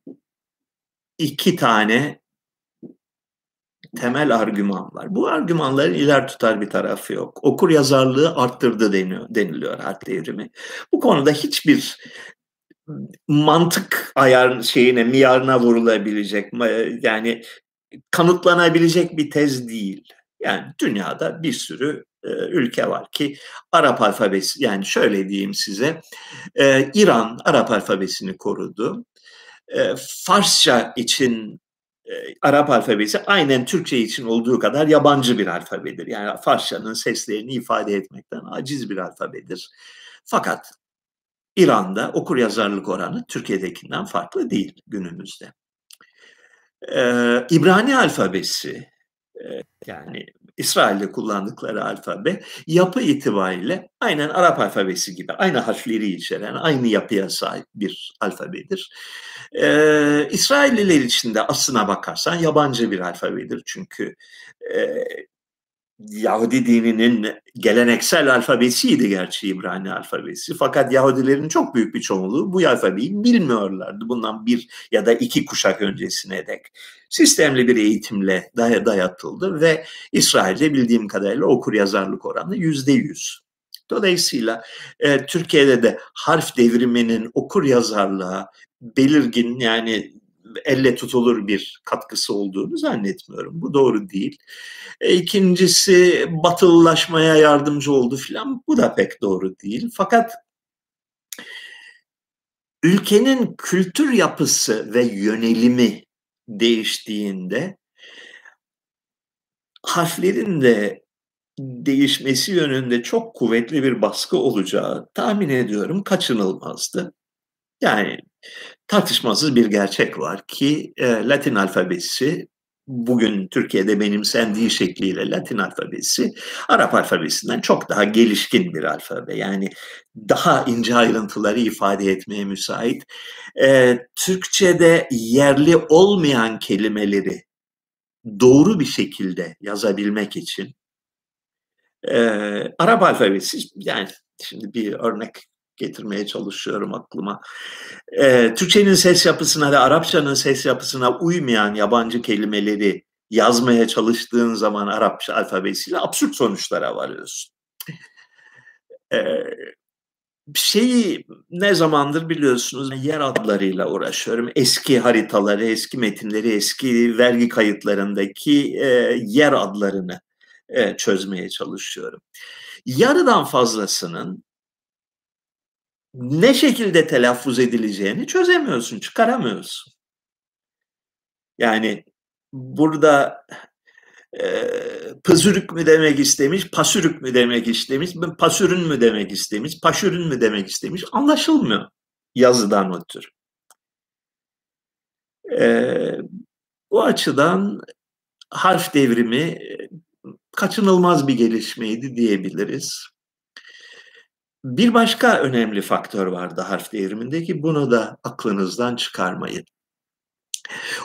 iki tane temel argüman var. Bu argümanların iler tutar bir tarafı yok. Okur yazarlığı arttırdı deniyor, deniliyor harf devrimi. Bu konuda hiçbir mantık ayar şeyine, miyarına vurulabilecek yani kanıtlanabilecek bir tez değil. Yani dünyada bir sürü e, ülke var ki Arap alfabesi yani şöyle diyeyim size e, İran Arap alfabesini korudu. E, Farsça için e, Arap alfabesi aynen Türkçe için olduğu kadar yabancı bir alfabedir. Yani Farsçanın seslerini ifade etmekten aciz bir alfabedir. Fakat İran'da okur yazarlık oranı Türkiye'dekinden farklı değil günümüzde. Ee, İbrani alfabesi e, yani İsrail'de kullandıkları alfabe yapı itibariyle aynen Arap alfabesi gibi aynı harfleri içeren aynı yapıya sahip bir alfabedir. Ee, İsrailliler için de aslına bakarsan yabancı bir alfabedir çünkü e, Yahudi dininin geleneksel alfabesiydi gerçi İbrani alfabesi. Fakat Yahudilerin çok büyük bir çoğunluğu bu alfabeyi bilmiyorlardı. Bundan bir ya da iki kuşak öncesine dek. Sistemli bir eğitimle day dayatıldı ve İsrail'de bildiğim kadarıyla okur yazarlık oranı yüzde yüz. Dolayısıyla e, Türkiye'de de harf devriminin okur yazarlığa belirgin yani elle tutulur bir katkısı olduğunu zannetmiyorum. Bu doğru değil. E, ikincisi batılılaşmaya yardımcı oldu filan. Bu da pek doğru değil. Fakat ülkenin kültür yapısı ve yönelimi değiştiğinde harflerin de değişmesi yönünde çok kuvvetli bir baskı olacağı tahmin ediyorum kaçınılmazdı. Yani tartışmasız bir gerçek var ki e, Latin alfabesi bugün Türkiye'de benimsendiği şekliyle Latin alfabesi Arap alfabesinden çok daha gelişkin bir alfabe. Yani daha ince ayrıntıları ifade etmeye müsait. E, Türkçe'de yerli olmayan kelimeleri doğru bir şekilde yazabilmek için e, Arap alfabesi yani şimdi bir örnek getirmeye çalışıyorum aklıma. Ee, Türkçenin ses yapısına ve Arapçanın ses yapısına uymayan yabancı kelimeleri yazmaya çalıştığın zaman Arapça alfabesiyle absürt sonuçlara varıyorsun. Ee, şeyi ne zamandır biliyorsunuz yer adlarıyla uğraşıyorum. Eski haritaları, eski metinleri, eski vergi kayıtlarındaki e, yer adlarını e, çözmeye çalışıyorum. Yarıdan fazlasının ne şekilde telaffuz edileceğini çözemiyorsun, çıkaramıyorsun. Yani burada e, pızürük mü demek istemiş, pasürük mü demek istemiş, pasürün mü demek istemiş, paşürün mü demek istemiş anlaşılmıyor yazıdan ötürü. E, bu açıdan harf devrimi kaçınılmaz bir gelişmeydi diyebiliriz. Bir başka önemli faktör vardı harf devrimindeki bunu da aklınızdan çıkarmayın.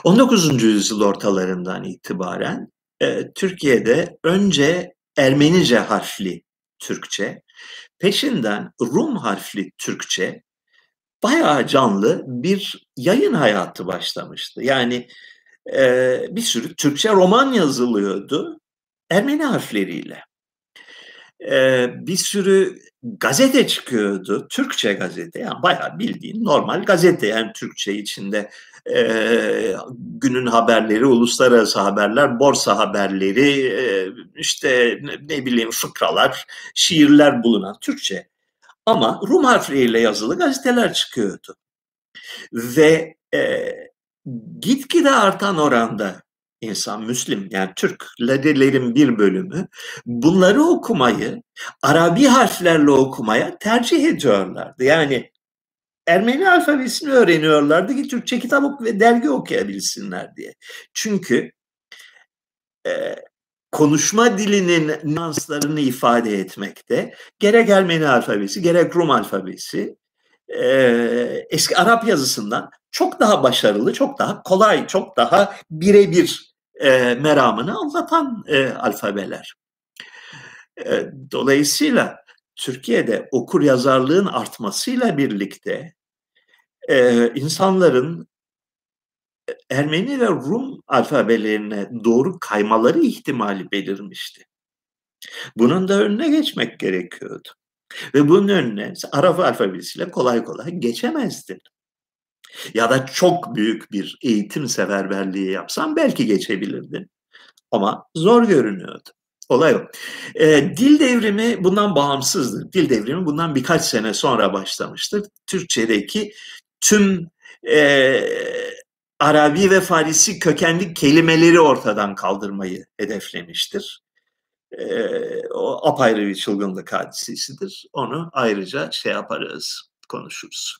19. yüzyıl ortalarından itibaren e, Türkiye'de önce Ermenice harfli Türkçe, peşinden Rum harfli Türkçe bayağı canlı bir yayın hayatı başlamıştı. Yani e, bir sürü Türkçe roman yazılıyordu Ermeni harfleriyle. E, bir sürü gazete çıkıyordu. Türkçe gazete yani bayağı bildiğin normal gazete yani Türkçe içinde e, günün haberleri, uluslararası haberler, borsa haberleri, e, işte ne, ne bileyim fıkralar, şiirler bulunan Türkçe. Ama Rum harfleriyle yazılı gazeteler çıkıyordu. Ve e, gitgide artan oranda insan Müslim yani Türklerin bir bölümü bunları okumayı Arabi harflerle okumaya tercih ediyorlardı. Yani Ermeni alfabesini öğreniyorlardı ki Türkçe kitap ve dergi okuyabilsinler diye. Çünkü e, konuşma dilinin nüanslarını ifade etmekte gerek Ermeni alfabesi gerek Rum alfabesi e, eski Arap yazısından çok daha başarılı, çok daha kolay, çok daha birebir e, meramını anlatan e, alfabeler. E, dolayısıyla Türkiye'de okur yazarlığın artmasıyla birlikte e, insanların Ermeni ve Rum alfabelerine doğru kaymaları ihtimali belirmişti. Bunun da önüne geçmek gerekiyordu. Ve bunun önüne Arap alfabesiyle kolay kolay geçemezdin. Ya da çok büyük bir eğitim seferberliği yapsan belki geçebilirdin. Ama zor görünüyordu. Olay o. E, dil devrimi bundan bağımsızdır. Dil devrimi bundan birkaç sene sonra başlamıştır. Türkçedeki tüm e, Arabi ve Farisi kökenli kelimeleri ortadan kaldırmayı hedeflemiştir. E, o apayrı bir çılgınlık hadisesidir. Onu ayrıca şey yaparız, konuşuruz.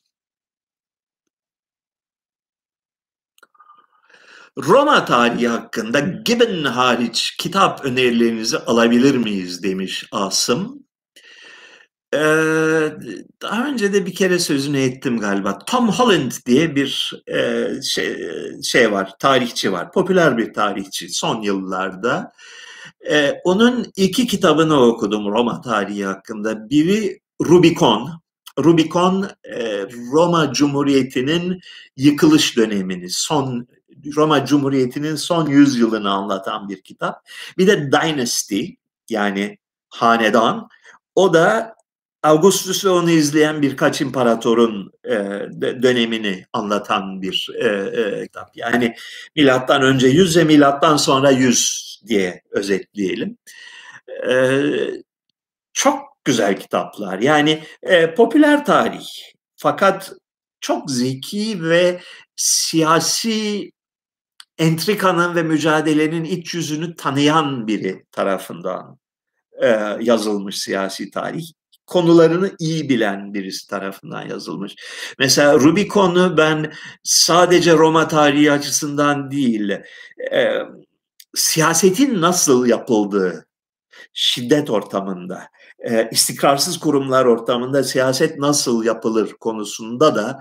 Roma tarihi hakkında Gibbon hariç kitap önerilerinizi alabilir miyiz demiş Asım. Ee, daha önce de bir kere sözünü ettim galiba. Tom Holland diye bir e, şey, şey var, tarihçi var. Popüler bir tarihçi son yıllarda. Ee, onun iki kitabını okudum Roma tarihi hakkında. Biri Rubicon. Rubicon e, Roma Cumhuriyeti'nin yıkılış dönemini, son Roma Cumhuriyeti'nin son yüzyılını anlatan bir kitap. Bir de Dynasty yani hanedan. O da Augustus ve onu izleyen birkaç imparatorun e, dönemini anlatan bir e, e, kitap. Yani milattan önce 100 ve milattan sonra 100 diye özetleyelim. E, çok güzel kitaplar. Yani e, popüler tarih fakat çok zeki ve siyasi entrikanın ve mücadelenin iç yüzünü tanıyan biri tarafından e, yazılmış siyasi tarih konularını iyi bilen birisi tarafından yazılmış. Mesela Rubicon'u ben sadece Roma tarihi açısından değil, e, siyasetin nasıl yapıldığı şiddet ortamında, e, istikrarsız kurumlar ortamında siyaset nasıl yapılır konusunda da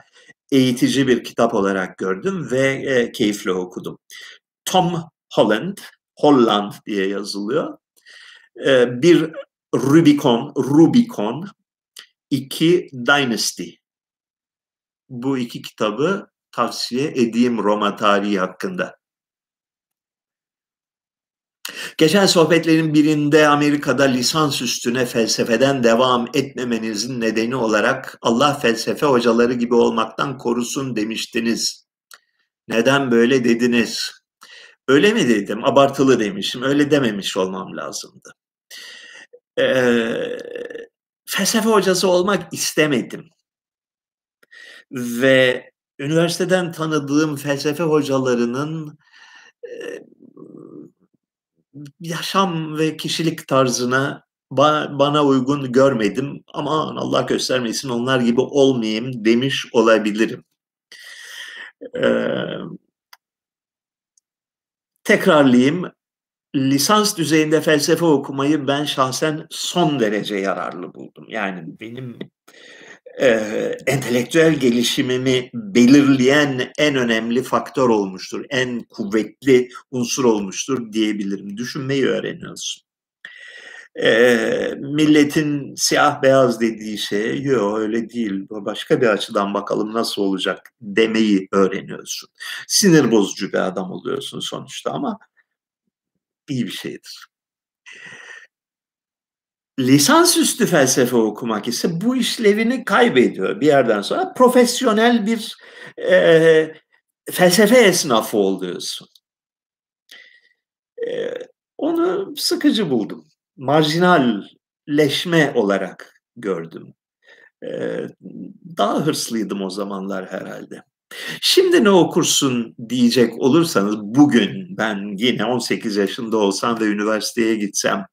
eğitici bir kitap olarak gördüm ve e, keyifle okudum. Tom Holland, Holland diye yazılıyor. E, bir Rubicon, Rubicon, iki Dynasty. Bu iki kitabı tavsiye edeyim Roma tarihi hakkında. Geçen sohbetlerin birinde Amerika'da lisans üstüne felsefeden devam etmemenizin nedeni olarak Allah felsefe hocaları gibi olmaktan korusun demiştiniz. Neden böyle dediniz? Öyle mi dedim? Abartılı demişim. Öyle dememiş olmam lazımdı. Ee, felsefe hocası olmak istemedim. Ve üniversiteden tanıdığım felsefe hocalarının e, yaşam ve kişilik tarzına bana uygun görmedim ama Allah göstermesin onlar gibi olmayayım demiş olabilirim. Ee, tekrarlayayım. Lisans düzeyinde felsefe okumayı ben şahsen son derece yararlı buldum. Yani benim e, entelektüel gelişimimi belirleyen en önemli faktör olmuştur. En kuvvetli unsur olmuştur diyebilirim. Düşünmeyi öğreniyorsun. E, milletin siyah beyaz dediği şey yok öyle değil başka bir açıdan bakalım nasıl olacak demeyi öğreniyorsun. Sinir bozucu bir adam oluyorsun sonuçta ama iyi bir şeydir lisansüstü felsefe okumak ise bu işlevini kaybediyor bir yerden sonra. Profesyonel bir e, felsefe esnafı oluyorsun. E, onu sıkıcı buldum. Marjinalleşme olarak gördüm. E, daha hırslıydım o zamanlar herhalde. Şimdi ne okursun diyecek olursanız bugün ben yine 18 yaşında olsam ve üniversiteye gitsem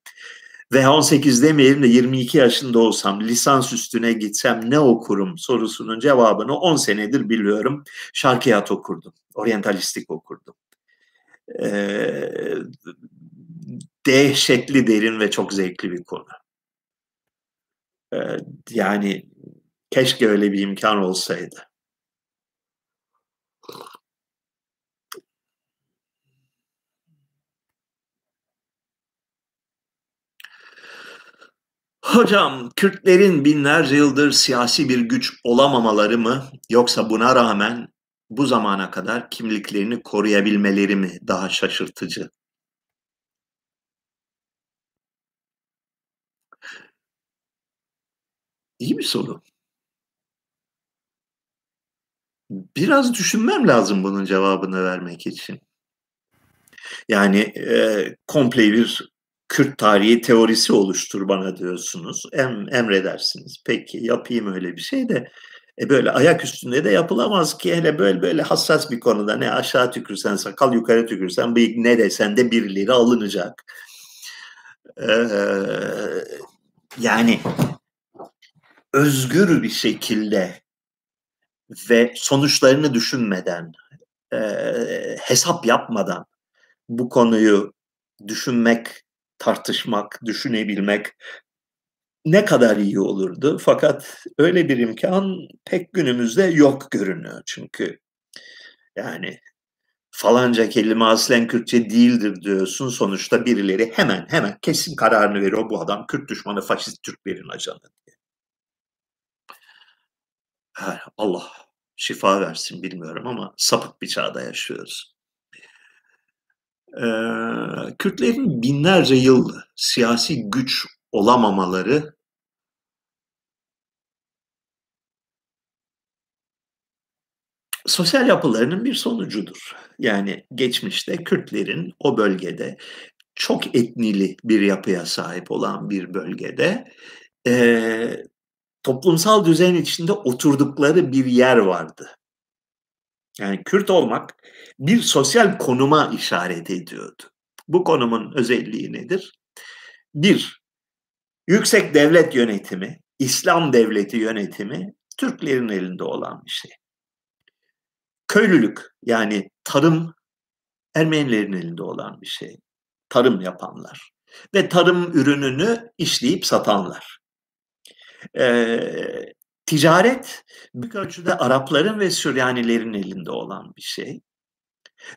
ve 18 demeyelim de 22 yaşında olsam lisans üstüne gitsem ne okurum sorusunun cevabını 10 senedir biliyorum. Şarkiyat okurdum. Oryantalistik okurdum. Ee, dehşetli derin ve çok zevkli bir konu. Ee, yani keşke öyle bir imkan olsaydı. Hocam, Kürtlerin binlerce yıldır siyasi bir güç olamamaları mı yoksa buna rağmen bu zamana kadar kimliklerini koruyabilmeleri mi daha şaşırtıcı? İyi bir soru. Biraz düşünmem lazım bunun cevabını vermek için. Yani, eee, komple bir Kürt tarihi teorisi oluştur bana diyorsunuz. Em emredersiniz. Peki, yapayım öyle bir şey de, e, böyle ayak üstünde de yapılamaz ki. Hele böyle böyle hassas bir konuda ne aşağı tükürsen sakal, yukarı tükürsen bıyık, ne desen de birileri alınacak. Eee, yani özgür bir şekilde ve sonuçlarını düşünmeden, eee, hesap yapmadan bu konuyu düşünmek, tartışmak, düşünebilmek ne kadar iyi olurdu. Fakat öyle bir imkân pek günümüzde yok görünüyor. Çünkü yani falanca kelime aslen Kürtçe değildir diyorsun. Sonuçta birileri hemen hemen kesin kararını veriyor. Bu adam Kürt düşmanı, faşist Türklerin ajanı diye. Allah şifa versin bilmiyorum ama sapık bir çağda yaşıyoruz. Kürtlerin binlerce yıl siyasi güç olamamaları sosyal yapılarının bir sonucudur. Yani geçmişte Kürtlerin o bölgede çok etnili bir yapıya sahip olan bir bölgede, eee, toplumsal düzen içinde oturdukları bir yer vardı. Yani Kürt olmak bir sosyal konuma işaret ediyordu. Bu konumun özelliği nedir? Bir, yüksek devlet yönetimi, İslam devleti yönetimi Türklerin elinde olan bir şey. Köylülük yani tarım Ermenilerin elinde olan bir şey. Tarım yapanlar ve tarım ürününü işleyip satanlar. Eee, ticaret büyük ölçüde Arapların ve Süryanilerin elinde olan bir şey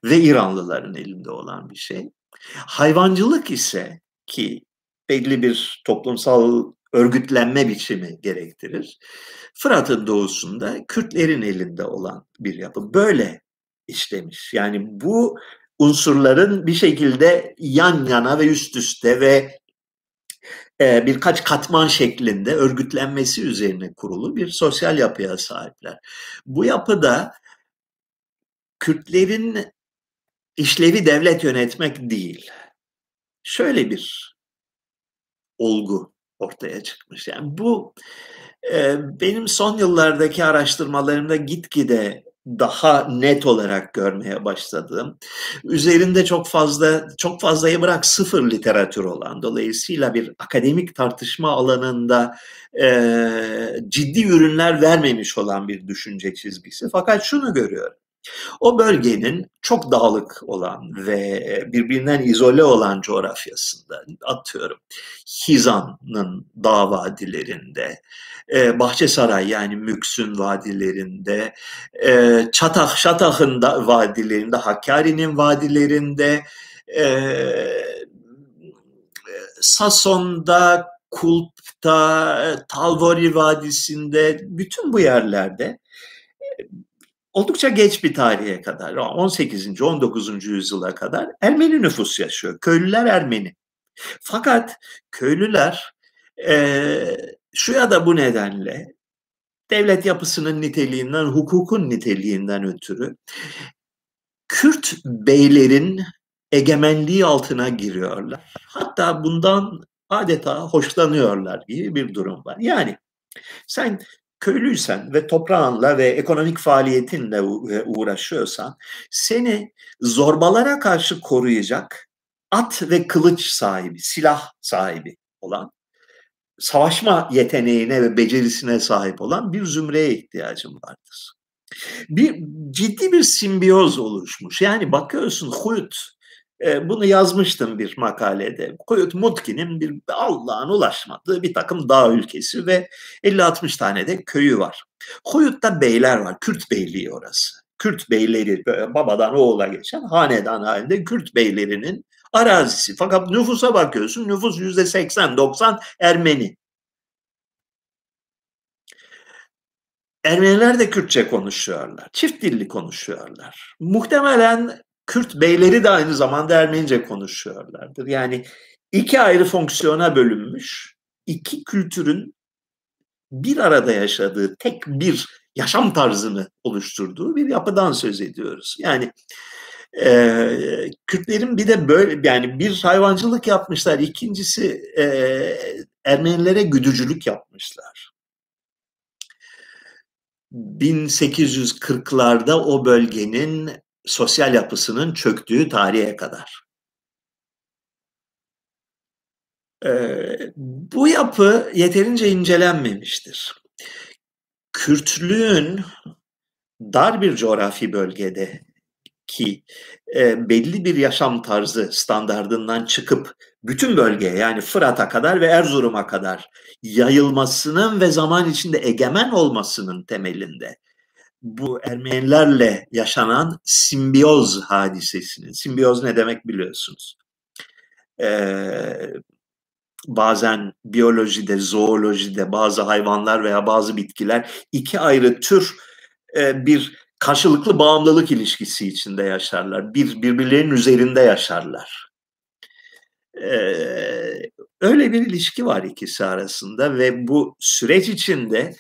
ve İranlıların elinde olan bir şey. Hayvancılık ise ki belli bir toplumsal örgütlenme biçimi gerektirir. Fırat'ın doğusunda Kürtlerin elinde olan bir yapı. Böyle işlemiş. Yani bu unsurların bir şekilde yan yana ve üst üste ve birkaç katman şeklinde örgütlenmesi üzerine kurulu bir sosyal yapıya sahipler. Bu yapıda Kürtlerin işlevi devlet yönetmek değil. Şöyle bir olgu ortaya çıkmış. Yani bu e, benim son yıllardaki araştırmalarımda gitgide daha net olarak görmeye başladığım, üzerinde çok fazla çok fazlayı bırak sıfır literatür olan, dolayısıyla bir akademik tartışma alanında e, ciddi ürünler vermemiş olan bir düşünce çizgisi. Fakat şunu görüyorum. O bölgenin çok dağlık olan ve birbirinden izole olan coğrafyasında atıyorum Hizan'ın dağ vadilerinde, Bahçesaray yani Müksün vadilerinde, Çatak, Şatak'ın vadilerinde, Hakkari'nin vadilerinde, Sason'da, Kulp'ta, Talvori Vadisi'nde, bütün bu yerlerde oldukça geç bir tarihe kadar, 18. 19. yüzyıla kadar Ermeni nüfus yaşıyor. Köylüler Ermeni. Fakat köylüler e, şu ya da bu nedenle devlet yapısının niteliğinden, hukukun niteliğinden ötürü Kürt beylerin egemenliği altına giriyorlar. Hatta bundan adeta hoşlanıyorlar gibi bir durum var. Yani sen köylüysen ve toprağınla ve ekonomik faaliyetinle uğraşıyorsan seni zorbalara karşı koruyacak at ve kılıç sahibi, silah sahibi olan savaşma yeteneğine ve becerisine sahip olan bir zümreye ihtiyacım vardır. Bir ciddi bir simbiyoz oluşmuş. Yani bakıyorsun Huyut e, bunu yazmıştım bir makalede. Koyut Mutki'nin bir Allah'ın ulaşmadığı bir takım dağ ülkesi ve 50-60 tane de köyü var. Koyut'ta beyler var. Kürt beyliği orası. Kürt beyleri e, babadan oğula geçen hanedan halinde Kürt beylerinin arazisi. Fakat nüfusa bakıyorsun nüfus yüzde 80-90 Ermeni. Ermeniler de Kürtçe konuşuyorlar. Çift dilli konuşuyorlar. Muhtemelen Kürt beyleri de aynı zamanda Ermenice konuşuyorlardır. Yani iki ayrı fonksiyona bölünmüş, iki kültürün bir arada yaşadığı tek bir yaşam tarzını oluşturduğu bir yapıdan söz ediyoruz. Yani e, Kürtlerin bir de böyle yani bir hayvancılık yapmışlar. İkincisi e, Ermenilere güdücülük yapmışlar. 1840'larda o bölgenin sosyal yapısının çöktüğü tarihe kadar. Ee, bu yapı yeterince incelenmemiştir. Kürtlüğün dar bir coğrafi bölgede ki e, belli bir yaşam tarzı standardından çıkıp bütün bölgeye yani Fırat'a kadar ve Erzurum'a kadar yayılmasının ve zaman içinde egemen olmasının temelinde bu Ermenilerle yaşanan simbiyoz hadisesinin, simbiyoz ne demek biliyorsunuz. Ee, bazen biyolojide, zoolojide bazı hayvanlar veya bazı bitkiler iki ayrı tür e, bir karşılıklı bağımlılık ilişkisi içinde yaşarlar. Bir birbirlerinin üzerinde yaşarlar. Ee, öyle bir ilişki var ikisi arasında ve bu süreç içinde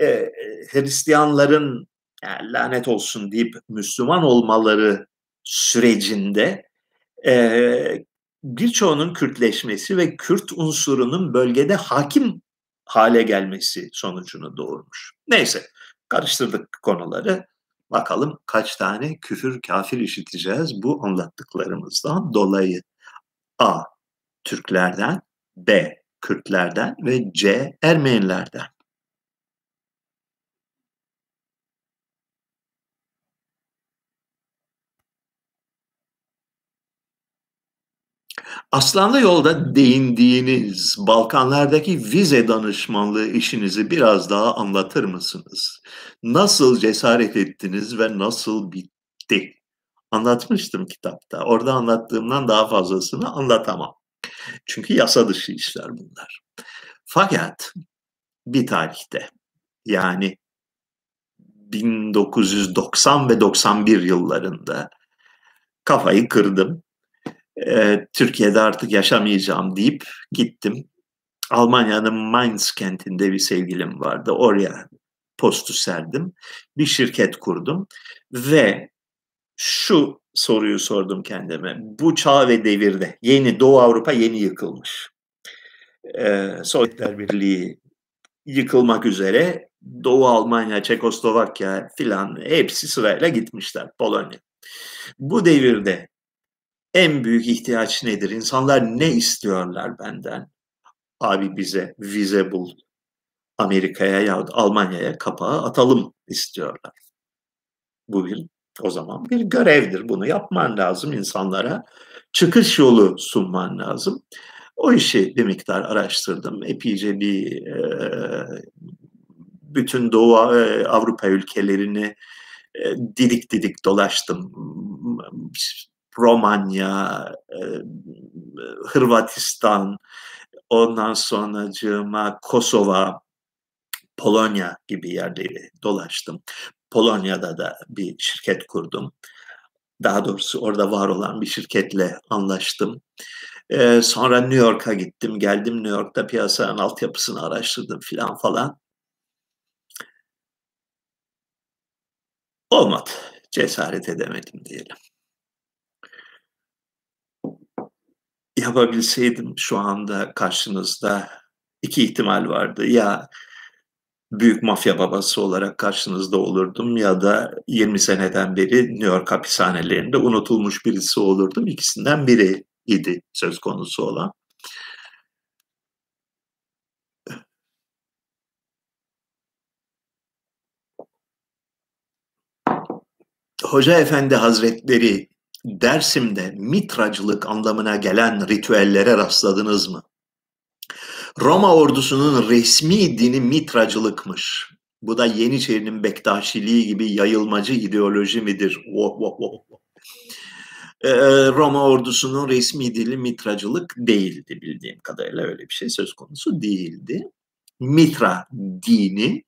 e, Hristiyanların yani lanet olsun deyip Müslüman olmaları sürecinde e, birçoğunun Kürtleşmesi ve Kürt unsurunun bölgede hakim hale gelmesi sonucunu doğurmuş. Neyse karıştırdık konuları. Bakalım kaç tane küfür kafir işiteceğiz bu anlattıklarımızdan dolayı. A. Türklerden, B. Kürtlerden ve C. Ermenilerden. Aslanlı yolda değindiğiniz Balkanlardaki vize danışmanlığı işinizi biraz daha anlatır mısınız? Nasıl cesaret ettiniz ve nasıl bitti? Anlatmıştım kitapta. Orada anlattığımdan daha fazlasını anlatamam. Çünkü yasa dışı işler bunlar. Fakat bir tarihte yani 1990 ve 91 yıllarında kafayı kırdım e, Türkiye'de artık yaşamayacağım deyip gittim. Almanya'nın Mainz kentinde bir sevgilim vardı. Oraya postu serdim. Bir şirket kurdum ve şu soruyu sordum kendime. Bu çağ ve devirde yeni Doğu Avrupa yeni yıkılmış. Ee, Sovyetler Birliği yıkılmak üzere Doğu Almanya, Çekoslovakya filan hepsi sırayla gitmişler Polonya. Bu devirde en büyük ihtiyaç nedir? İnsanlar ne istiyorlar benden? Abi bize vize bul. Amerika'ya ya Almanya'ya kapağı atalım istiyorlar. Bu bir o zaman bir görevdir. Bunu yapman lazım insanlara. Çıkış yolu sunman lazım. O işi bir miktar araştırdım. Epeyce bir e, bütün Doğu e, Avrupa ülkelerini e, didik didik dolaştım. Romanya, e, Hırvatistan, ondan sonracığıma Kosova, Polonya gibi yerleri dolaştım. Polonya'da da bir şirket kurdum. Daha doğrusu orada var olan bir şirketle anlaştım. Ee, sonra New York'a gittim. Geldim New York'ta piyasanın altyapısını araştırdım filan falan. Olmadı. Cesaret edemedim diyelim. Yapabilseydim şu anda karşınızda iki ihtimal vardı. Ya büyük mafya babası olarak karşınızda olurdum ya da 20 seneden beri New York hapishanelerinde unutulmuş birisi olurdum. İkisinden biri idi söz konusu olan. Hoca Efendi Hazretleri Dersim'de mitracılık anlamına gelen ritüellere rastladınız mı? Roma ordusunun resmi dini mitracılıkmış. Bu da Yeniçeri'nin Bektaşiliği gibi yayılmacı ideoloji midir? Oh, oh, oh. Roma ordusunun resmi dili mitracılık değildi bildiğim kadarıyla öyle bir şey söz konusu değildi. Mitra dini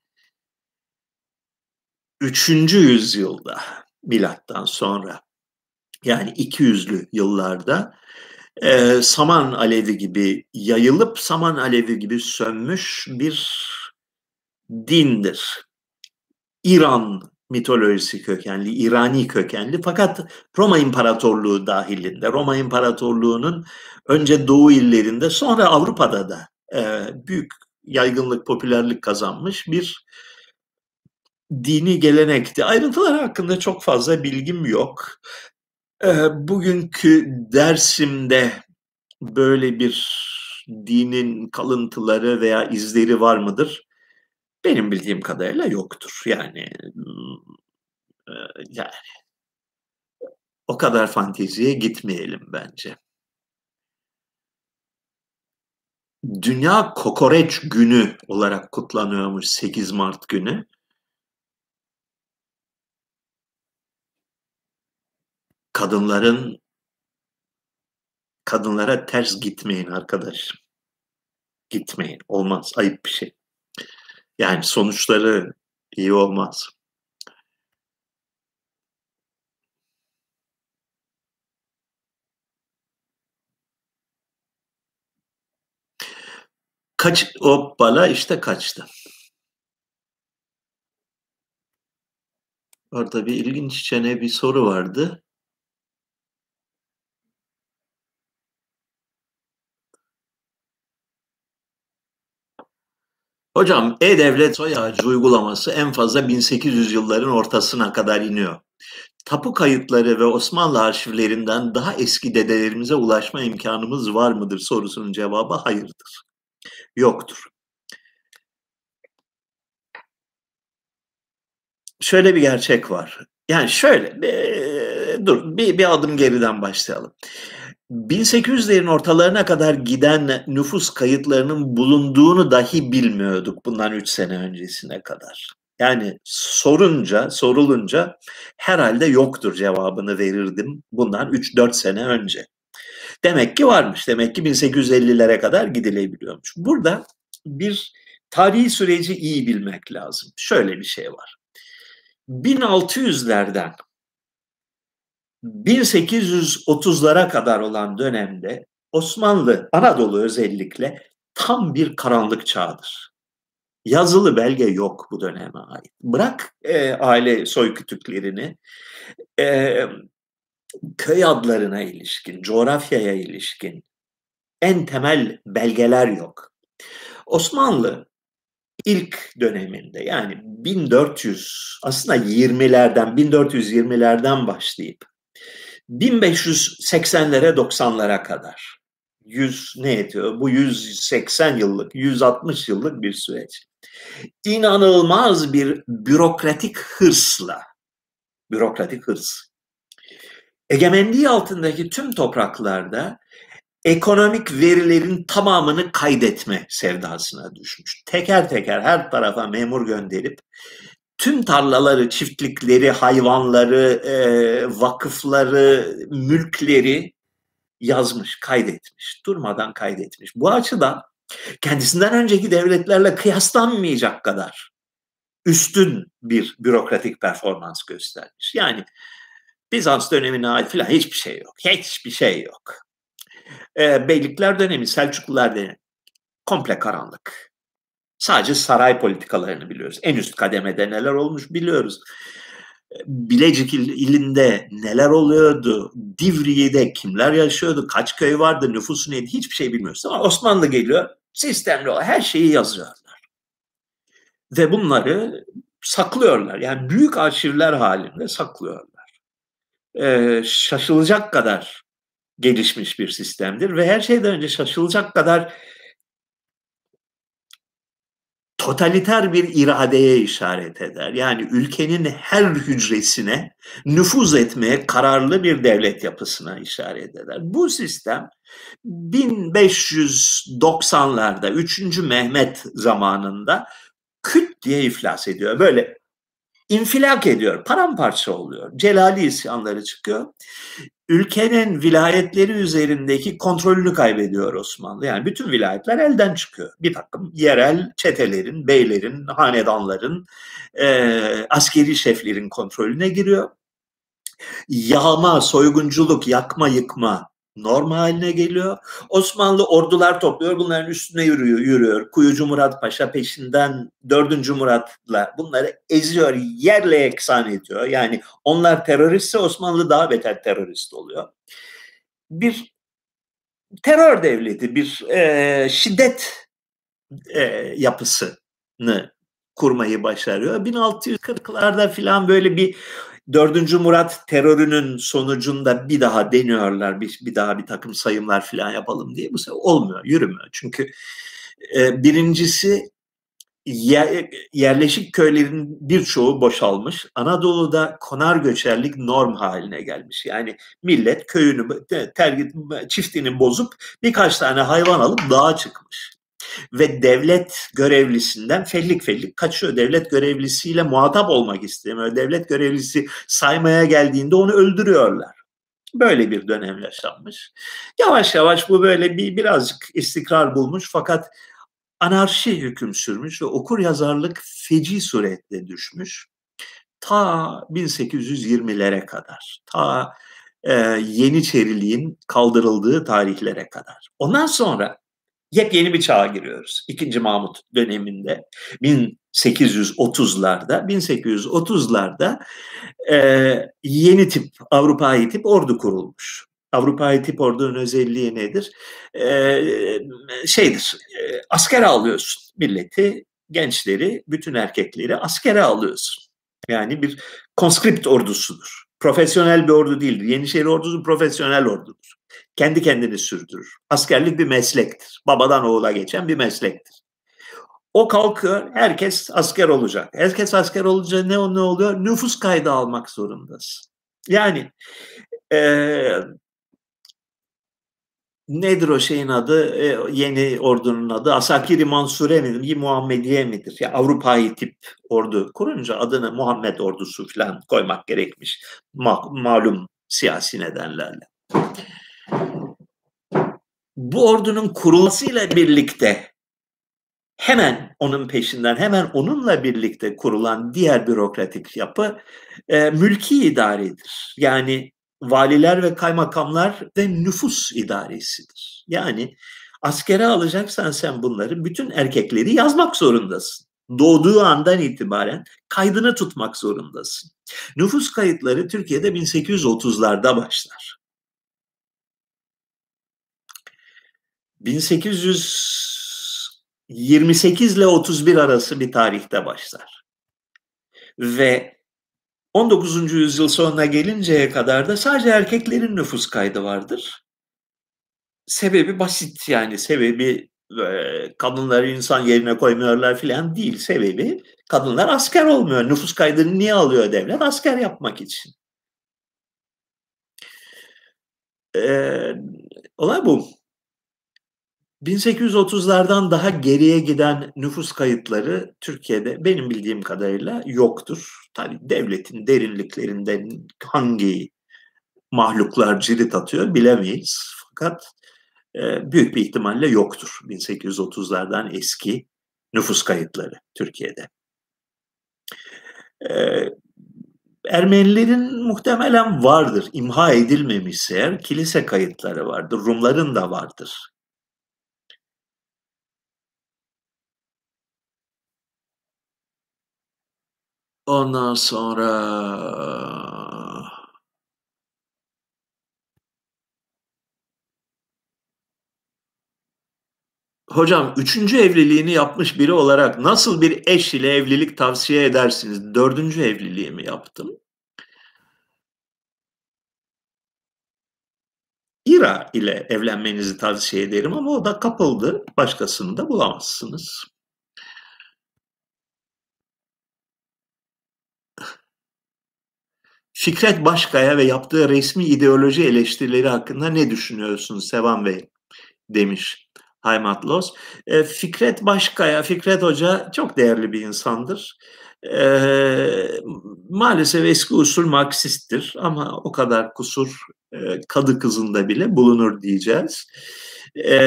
3. yüzyılda milattan sonra yani 200'lü yıllarda e, saman alevi gibi yayılıp saman alevi gibi sönmüş bir dindir. İran mitolojisi kökenli, İrani kökenli fakat Roma İmparatorluğu dahilinde, Roma İmparatorluğu'nun önce Doğu illerinde sonra Avrupa'da da e, büyük yaygınlık, popülerlik kazanmış bir dini gelenekti. Ayrıntılar hakkında çok fazla bilgim yok. Bugünkü dersimde böyle bir dinin kalıntıları veya izleri var mıdır? Benim bildiğim kadarıyla yoktur. Yani yani o kadar fanteziye gitmeyelim bence. Dünya Kokoreç Günü olarak kutlanıyormuş 8 Mart günü. Kadınların kadınlara ters gitmeyin arkadaş. Gitmeyin. Olmaz. Ayıp bir şey. Yani sonuçları iyi olmaz. Kaç o bala işte kaçtı. Orada bir ilginç çene bir soru vardı. Hocam E-Devlet soy ağacı uygulaması en fazla 1800 yılların ortasına kadar iniyor. Tapu kayıtları ve Osmanlı arşivlerinden daha eski dedelerimize ulaşma imkanımız var mıdır sorusunun cevabı hayırdır. Yoktur. Şöyle bir gerçek var. Yani şöyle, bir, dur bir, bir adım geriden başlayalım. 1800'lerin ortalarına kadar giden nüfus kayıtlarının bulunduğunu dahi bilmiyorduk bundan 3 sene öncesine kadar. Yani sorunca, sorulunca herhalde yoktur cevabını verirdim bundan 3-4 sene önce. Demek ki varmış. Demek ki 1850'lere kadar gidilebiliyormuş. Burada bir tarihi süreci iyi bilmek lazım. Şöyle bir şey var. 1600'lerden 1830'lara kadar olan dönemde Osmanlı, Anadolu özellikle tam bir karanlık çağdır. Yazılı belge yok bu döneme ait. Bırak e, aile soy kütüklerini, e, köy adlarına ilişkin, coğrafyaya ilişkin en temel belgeler yok. Osmanlı ilk döneminde yani 1400 aslında 20'lerden 1420'lerden başlayıp 1580'lere 90'lara kadar 100 ne ediyor? Bu 180 yıllık, 160 yıllık bir süreç. İnanılmaz bir bürokratik hırsla, bürokratik hırs. Egemenliği altındaki tüm topraklarda ekonomik verilerin tamamını kaydetme sevdasına düşmüş. Teker teker her tarafa memur gönderip tüm tarlaları, çiftlikleri, hayvanları, e, vakıfları, mülkleri yazmış, kaydetmiş. Durmadan kaydetmiş. Bu açıdan kendisinden önceki devletlerle kıyaslanmayacak kadar üstün bir bürokratik performans göstermiş. Yani Bizans dönemine ait filan hiçbir şey yok. Hiçbir şey yok. E, Beylikler dönemi, Selçuklular dönemi komple karanlık. Sadece saray politikalarını biliyoruz. En üst kademede neler olmuş biliyoruz. Bilecik ilinde neler oluyordu, Divriye'de kimler yaşıyordu, kaç köy vardı, nüfusu neydi hiçbir şey bilmiyoruz. Ama Osmanlı geliyor, sistemli olarak her şeyi yazıyorlar. Ve bunları saklıyorlar. Yani büyük arşivler halinde saklıyorlar. Ee, şaşılacak kadar gelişmiş bir sistemdir ve her şeyden önce şaşılacak kadar totaliter bir iradeye işaret eder. Yani ülkenin her hücresine nüfuz etmeye kararlı bir devlet yapısına işaret eder. Bu sistem 1590'larda 3. Mehmet zamanında küt diye iflas ediyor. Böyle infilak ediyor, paramparça oluyor. Celali isyanları çıkıyor. Ülkenin vilayetleri üzerindeki kontrolünü kaybediyor Osmanlı. Yani bütün vilayetler elden çıkıyor. Bir takım yerel çetelerin, beylerin, hanedanların, e, askeri şeflerin kontrolüne giriyor. Yağma, soygunculuk, yakma, yıkma normal haline geliyor. Osmanlı ordular topluyor, bunların üstüne yürüyor, yürüyor. Kuyucu Murat Paşa peşinden 4. Murat'la bunları eziyor, yerle eksan ediyor. Yani onlar teröristse Osmanlı daha beter terörist oluyor. Bir terör devleti, bir e, şiddet e, yapısını kurmayı başarıyor. 1640'larda filan böyle bir Dördüncü Murat terörünün sonucunda bir daha deniyorlar, bir, bir daha bir takım sayımlar falan yapalım diye. Bu sefer olmuyor, yürümüyor. Çünkü e, birincisi yer, yerleşik köylerin birçoğu boşalmış. Anadolu'da konar göçerlik norm haline gelmiş. Yani millet köyünü, ter, çiftini bozup birkaç tane hayvan alıp dağa çıkmış ve devlet görevlisinden fellik fellik kaçıyor. Devlet görevlisiyle muhatap olmak istemiyor. Devlet görevlisi saymaya geldiğinde onu öldürüyorlar. Böyle bir dönem yaşanmış. Yavaş yavaş bu böyle bir birazcık istikrar bulmuş fakat anarşi hüküm sürmüş ve okur yazarlık feci surette düşmüş. Ta 1820'lere kadar, ta e, Yeniçeriliğin kaldırıldığı tarihlere kadar. Ondan sonra yepyeni bir çağa giriyoruz. İkinci Mahmut döneminde 1830'larda 1830'larda e, yeni tip Avrupa'yı tip ordu kurulmuş. Avrupa'yı tip ordunun özelliği nedir? E, şeydir, e, askere alıyorsun milleti, gençleri, bütün erkekleri askere alıyorsun. Yani bir konskript ordusudur. Profesyonel bir ordu değildir. Yeniçeri ordusu profesyonel ordudur kendi kendini sürdürür. Askerlik bir meslektir. Babadan oğula geçen bir meslektir. O kalkıyor, herkes asker olacak. Herkes asker olunca ne, ne oluyor? Nüfus kaydı almak zorundasın. Yani e, nedir o şeyin adı? E, yeni ordunun adı Asakiri Mansure midir? Muhammediye midir? Ya Avrupa'yı tip ordu kurunca adını Muhammed ordusu falan koymak gerekmiş. Ma- malum siyasi nedenlerle bu ordunun kurulmasıyla birlikte hemen onun peşinden hemen onunla birlikte kurulan diğer bürokratik yapı e, mülki idaredir. Yani valiler ve kaymakamlar ve nüfus idaresidir. Yani askere alacaksan sen bunları bütün erkekleri yazmak zorundasın. Doğduğu andan itibaren kaydını tutmak zorundasın. Nüfus kayıtları Türkiye'de 1830'larda başlar. 1828 ile 31 arası bir tarihte başlar. Ve 19. yüzyıl sonuna gelinceye kadar da sadece erkeklerin nüfus kaydı vardır. Sebebi basit yani sebebi e, kadınları insan yerine koymuyorlar filan değil. Sebebi kadınlar asker olmuyor. Nüfus kaydını niye alıyor devlet? Asker yapmak için. Ee, olay bu. 1830'lardan daha geriye giden nüfus kayıtları Türkiye'de benim bildiğim kadarıyla yoktur. Tabii devletin derinliklerinden hangi mahluklar cirit atıyor bilemeyiz. Fakat e, büyük bir ihtimalle yoktur 1830'lardan eski nüfus kayıtları Türkiye'de. E, Ermenilerin muhtemelen vardır. İmha edilmemişse eğer kilise kayıtları vardır. Rumların da vardır. Ondan sonra Hocam üçüncü evliliğini yapmış biri olarak nasıl bir eş ile evlilik tavsiye edersiniz? Dördüncü evliliğimi yaptım. İra ile evlenmenizi tavsiye ederim ama o da kapıldı. Başkasını da bulamazsınız. Fikret Başkaya ve yaptığı resmi ideoloji eleştirileri hakkında ne düşünüyorsunuz Sevan Bey? Demiş Haymatlos. E, Fikret Başkaya, Fikret Hoca çok değerli bir insandır. e, maalesef eski usul Marksisttir ama o kadar kusur e, kadı kızında bile bulunur diyeceğiz. E,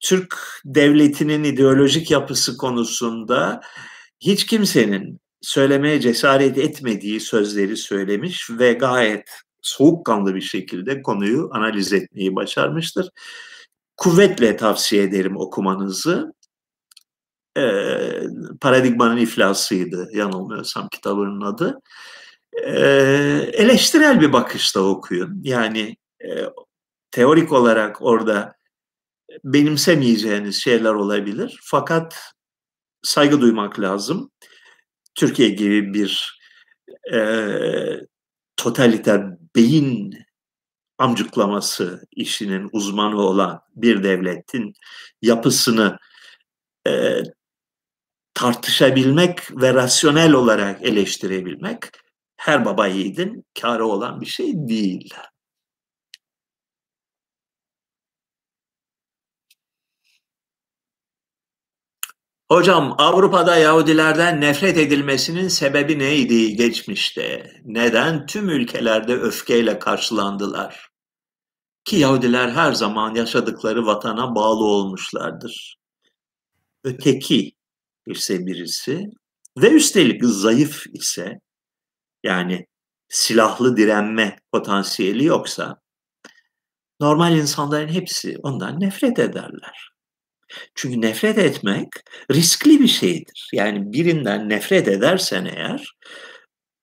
Türk devletinin ideolojik yapısı konusunda hiç kimsenin söylemeye cesaret etmediği sözleri söylemiş ve gayet soğukkanlı bir şekilde konuyu analiz etmeyi başarmıştır. Kuvvetle tavsiye ederim okumanızı. Ee, Paradigmanın iflasıydı yanılmıyorsam kitabının adı. Ee, eleştirel bir bakışta okuyun. Yani e, teorik olarak orada benimsemeyeceğiniz şeyler olabilir. Fakat saygı duymak lazım. Türkiye gibi bir e, totaliter beyin amcıklaması işinin uzmanı olan bir devletin yapısını e, tartışabilmek ve rasyonel olarak eleştirebilmek her baba yiğidin kârı olan bir şey değil. Hocam Avrupa'da Yahudilerden nefret edilmesinin sebebi neydi geçmişte? Neden tüm ülkelerde öfkeyle karşılandılar? Ki Yahudiler her zaman yaşadıkları vatana bağlı olmuşlardır. Öteki ise birisi ve üstelik zayıf ise yani silahlı direnme potansiyeli yoksa normal insanların hepsi ondan nefret ederler. Çünkü nefret etmek riskli bir şeydir. Yani birinden nefret edersen eğer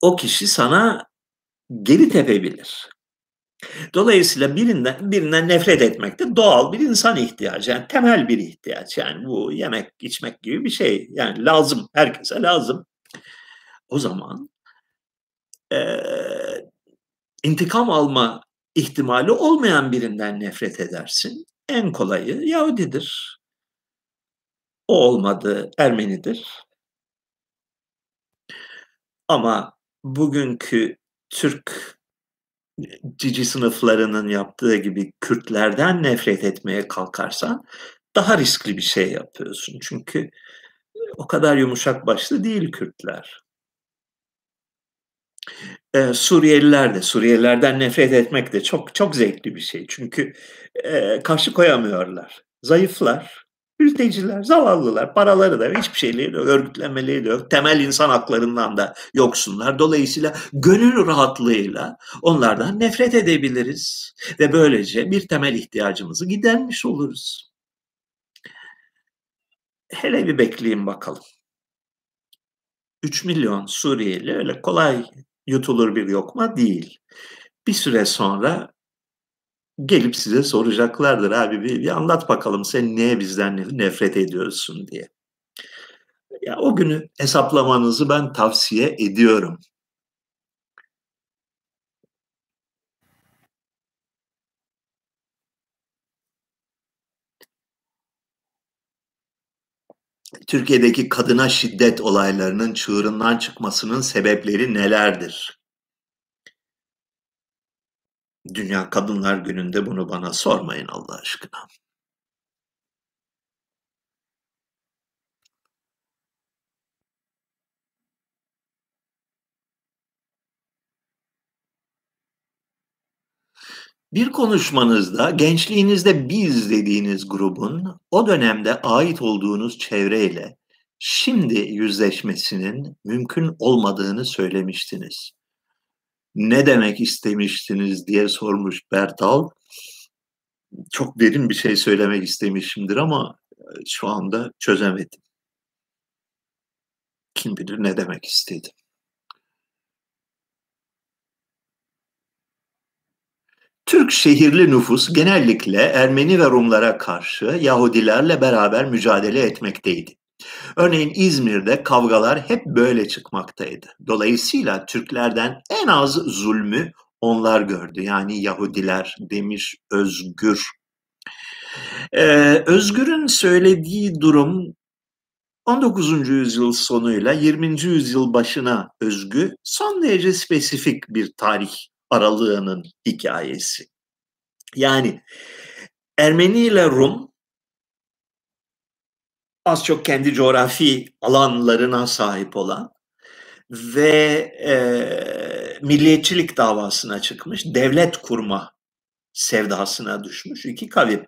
o kişi sana geri tepebilir. Dolayısıyla birinden birinden nefret etmek de doğal bir insan ihtiyacı. Yani temel bir ihtiyaç. Yani bu yemek, içmek gibi bir şey. Yani lazım. Herkese lazım. O zaman e, intikam alma ihtimali olmayan birinden nefret edersin. En kolayı Yahudidir. O olmadı Ermenidir. Ama bugünkü Türk cici sınıflarının yaptığı gibi Kürtlerden nefret etmeye kalkarsan daha riskli bir şey yapıyorsun. Çünkü o kadar yumuşak başlı değil Kürtler. Ee, Suriyeliler de, Suriyelilerden nefret etmek de çok çok zevkli bir şey. Çünkü e, karşı koyamıyorlar. Zayıflar, mülteciler, zavallılar, paraları da hiçbir şeyleri de örgütlenmeleri de yok. Temel insan haklarından da yoksunlar. Dolayısıyla gönül rahatlığıyla onlardan nefret edebiliriz. Ve böylece bir temel ihtiyacımızı gidermiş oluruz. Hele bir bekleyin bakalım. 3 milyon Suriyeli öyle kolay yutulur bir lokma değil. Bir süre sonra gelip size soracaklardır abi bir, bir anlat bakalım sen niye bizden nefret ediyorsun diye. Ya o günü hesaplamanızı ben tavsiye ediyorum. Türkiye'deki kadına şiddet olaylarının çığırından çıkmasının sebepleri nelerdir? Dünya Kadınlar Günü'nde bunu bana sormayın Allah aşkına. Bir konuşmanızda gençliğinizde biz dediğiniz grubun o dönemde ait olduğunuz çevreyle şimdi yüzleşmesinin mümkün olmadığını söylemiştiniz ne demek istemiştiniz diye sormuş Bertal. Çok derin bir şey söylemek istemişimdir ama e, şu anda çözemedim. Kim bilir ne demek istedim. Türk şehirli nüfus genellikle Ermeni ve Rumlara karşı Yahudilerle beraber mücadele etmekteydi. Örneğin İzmir'de kavgalar hep böyle çıkmaktaydı. Dolayısıyla Türklerden en az zulmü onlar gördü. Yani Yahudiler demiş Özgür. Ee, Özgür'ün söylediği durum 19. yüzyıl sonuyla 20. yüzyıl başına özgü son derece spesifik bir tarih aralığının hikayesi. Yani Ermeni ile Rum az çok kendi coğrafi alanlarına sahip olan ve e, milliyetçilik davasına çıkmış, devlet kurma sevdasına düşmüş iki kavim.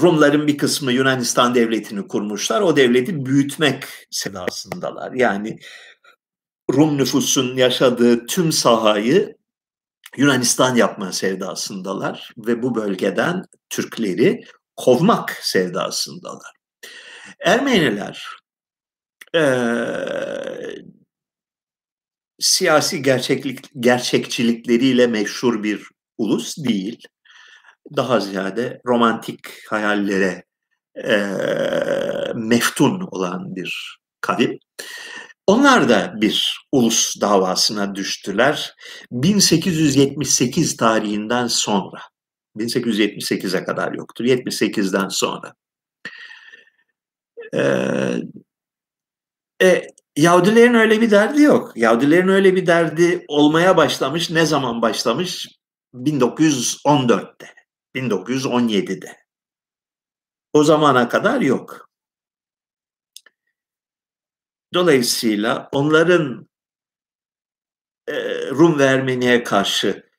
Rumların bir kısmı Yunanistan devletini kurmuşlar. O devleti büyütmek sevdasındalar. Yani Rum nüfusun yaşadığı tüm sahayı Yunanistan yapma sevdasındalar ve bu bölgeden Türkleri kovmak sevdasındalar. Ermeniler e, siyasi gerçeklik gerçekçilikleriyle meşhur bir ulus değil. Daha ziyade romantik hayallere e, meftun olan bir kavim. Onlar da bir ulus davasına düştüler 1878 tarihinden sonra. 1878'e kadar yoktur. 78'den sonra. Ee, e, Yahudilerin öyle bir derdi yok. Yahudilerin öyle bir derdi olmaya başlamış. Ne zaman başlamış? 1914'te, 1917'de. O zamana kadar yok. Dolayısıyla onların Rum ve Ermeni'ye karşı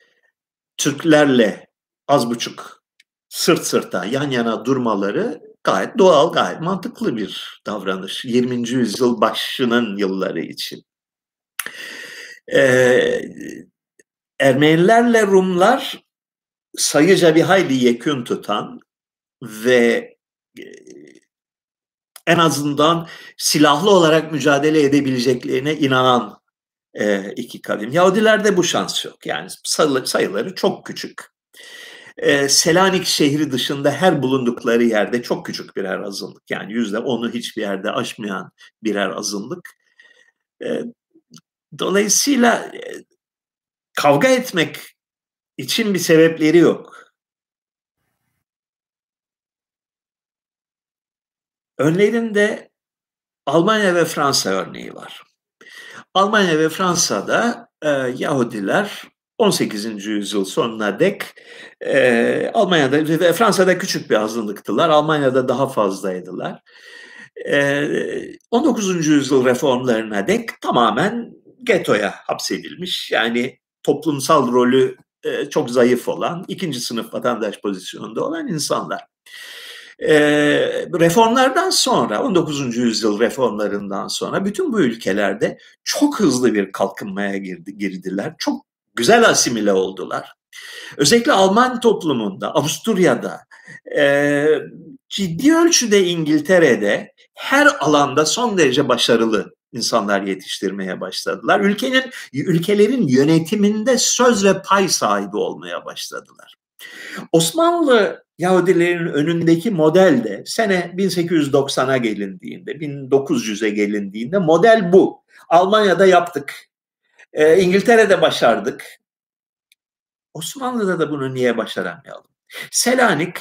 Türklerle az buçuk sırt sırta yan yana durmaları gayet doğal, gayet mantıklı bir davranış. 20. yüzyıl başının yılları için. Ee, Ermenilerle Rumlar sayıca bir hayli yekün tutan ve e, en azından silahlı olarak mücadele edebileceklerine inanan e, iki kavim. Yahudilerde bu şans yok. Yani sayıları çok küçük. Selanik şehri dışında her bulundukları yerde çok küçük birer azınlık. Yani yüzde onu hiçbir yerde aşmayan birer azınlık. Dolayısıyla kavga etmek için bir sebepleri yok. Önlerinde Almanya ve Fransa örneği var. Almanya ve Fransa'da e, Yahudiler 18. yüzyıl sonuna dek e, Almanya'da Fransa'da küçük bir azınlıktılar. Almanya'da daha fazlaydılar. E, 19. yüzyıl reformlarına dek tamamen getoya hapsedilmiş. Yani toplumsal rolü e, çok zayıf olan, ikinci sınıf vatandaş pozisyonunda olan insanlar. E, reformlardan sonra, 19. yüzyıl reformlarından sonra bütün bu ülkelerde çok hızlı bir kalkınmaya girdi, girdiler. Çok güzel asimile oldular. Özellikle Alman toplumunda, Avusturya'da, e, ciddi ölçüde İngiltere'de her alanda son derece başarılı insanlar yetiştirmeye başladılar. Ülkenin ülkelerin yönetiminde söz ve pay sahibi olmaya başladılar. Osmanlı Yahudilerin önündeki model de sene 1890'a gelindiğinde, 1900'e gelindiğinde model bu. Almanya'da yaptık. E, İngiltere'de başardık. Osmanlı'da da bunu niye başaramayalım? Selanik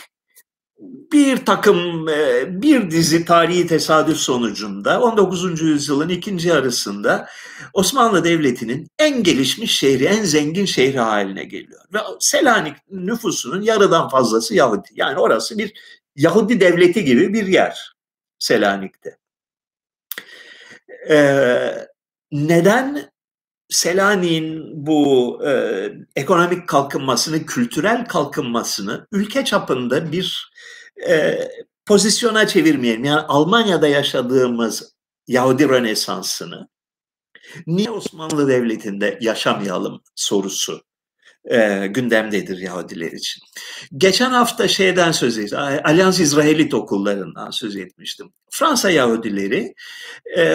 bir takım e, bir dizi tarihi tesadüf sonucunda 19. yüzyılın ikinci yarısında Osmanlı Devleti'nin en gelişmiş şehri, en zengin şehri haline geliyor. Ve Selanik nüfusunun yarıdan fazlası Yahudi. Yani orası bir Yahudi devleti gibi bir yer Selanik'te. Ee, neden Selanik'in bu e, ekonomik kalkınmasını, kültürel kalkınmasını ülke çapında bir e, pozisyona çevirmeyelim. Yani Almanya'da yaşadığımız Yahudi Rönesansı'nı niye Osmanlı Devleti'nde yaşamayalım sorusu e, gündemdedir Yahudiler için. Geçen hafta şeyden söz ettim, Alyans İsraelit okullarından söz etmiştim. Fransa Yahudileri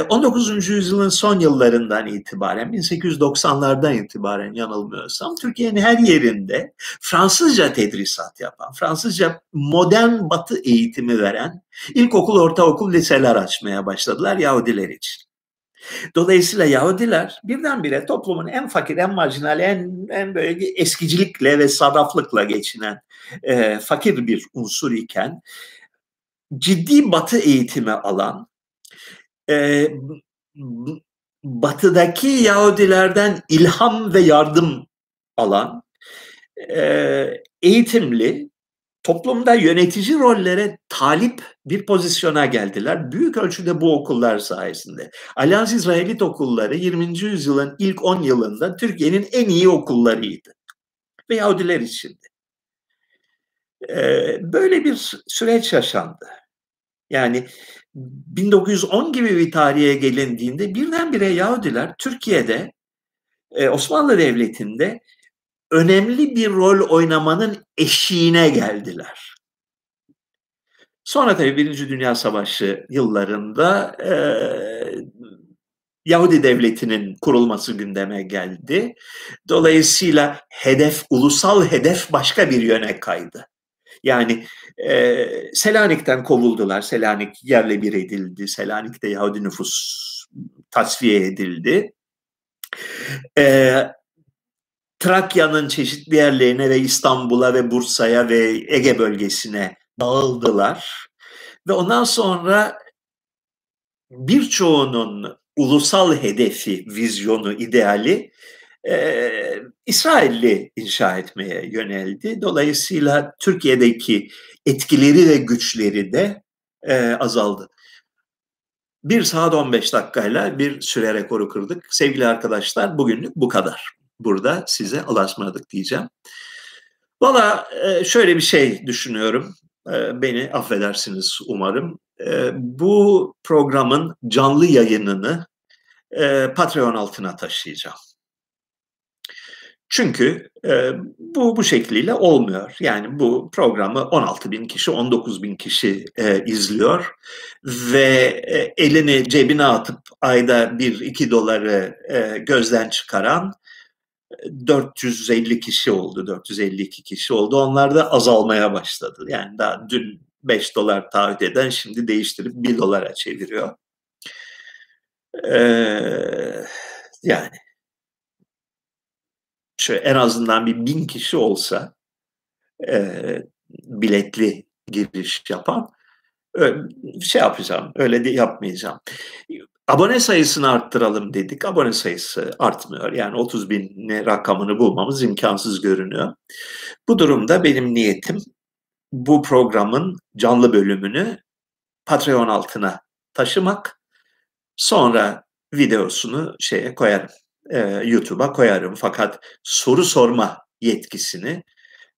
19. E, yüzyılın son yıllarından itibaren, 1890'lardan itibaren yanılmıyorsam, Türkiye'nin her yerinde Fransızca tedrisat yapan, Fransızca modern batı eğitimi veren ilkokul, ortaokul, liseler açmaya başladılar Yahudiler için. Dolayısıyla Yahudiler birdenbire toplumun en fakir, en marjinal, en, en böyle eskicilikle ve sarraflıkla geçinen e, fakir bir unsur iken ciddi batı eğitimi alan, e, batıdaki Yahudilerden ilham ve yardım alan, e, eğitimli, toplumda yönetici rollere talip bir pozisyona geldiler. Büyük ölçüde bu okullar sayesinde. Allianz İsraelit okulları 20. yüzyılın ilk 10 yılında Türkiye'nin en iyi okullarıydı. Ve Yahudiler içindi. Ee, böyle bir süreç yaşandı. Yani 1910 gibi bir tarihe gelindiğinde birdenbire Yahudiler Türkiye'de Osmanlı Devleti'nde önemli bir rol oynamanın eşiğine geldiler. Sonra tabii Birinci Dünya Savaşı yıllarında e, Yahudi devletinin kurulması gündeme geldi. Dolayısıyla hedef, ulusal hedef başka bir yöne kaydı. Yani e, Selanik'ten kovuldular. Selanik yerle bir edildi. Selanik'te Yahudi nüfus tasfiye edildi. E, Trakya'nın çeşitli yerlerine ve İstanbul'a ve Bursa'ya ve Ege bölgesine dağıldılar. Ve ondan sonra birçoğunun ulusal hedefi, vizyonu, ideali e, İsrailli inşa etmeye yöneldi. Dolayısıyla Türkiye'deki etkileri ve güçleri de e, azaldı. Bir saat 15 dakikayla bir süre rekoru kırdık. Sevgili arkadaşlar bugünlük bu kadar. Burada size alaşmadık diyeceğim. Valla e, şöyle bir şey düşünüyorum. E, beni affedersiniz umarım. E, bu programın canlı yayınını Patreon altına taşıyacağım. Çünkü e, bu bu şekliyle olmuyor. Yani bu programı 16 bin kişi, 19 bin kişi e, izliyor ve e, elini cebine atıp ayda 1-2 doları e, gözden çıkaran 450 kişi oldu, 452 kişi oldu. Onlar da azalmaya başladı. Yani daha dün 5 dolar taahhüt eden şimdi değiştirip 1 dolara çeviriyor. Ee, yani şöyle en azından bir bin kişi olsa e, biletli giriş yapan şey yapacağım, öyle de yapmayacağım. Abone sayısını arttıralım dedik. Abone sayısı artmıyor. Yani 30 bin rakamını bulmamız imkansız görünüyor. Bu durumda benim niyetim bu programın canlı bölümünü Patreon altına taşımak. Sonra videosunu şeye koyarım e, YouTube'a koyarım. Fakat soru sorma yetkisini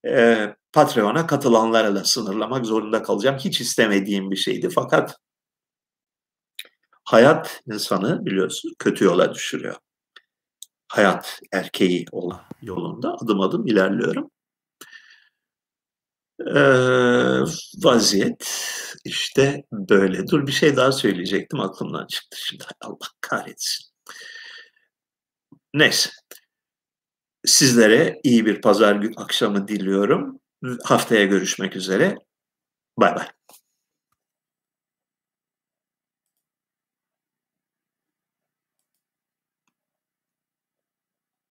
e, Patreon'a katılanlara da sınırlamak zorunda kalacağım. Hiç istemediğim bir şeydi fakat hayat insanı biliyorsun kötü yola düşürüyor. Hayat erkeği olan yolunda adım adım ilerliyorum. Ee, vaziyet işte böyle. Dur bir şey daha söyleyecektim aklımdan çıktı şimdi. Allah kahretsin. Neyse. Sizlere iyi bir pazar akşamı diliyorum. Haftaya görüşmek üzere. Bay bay.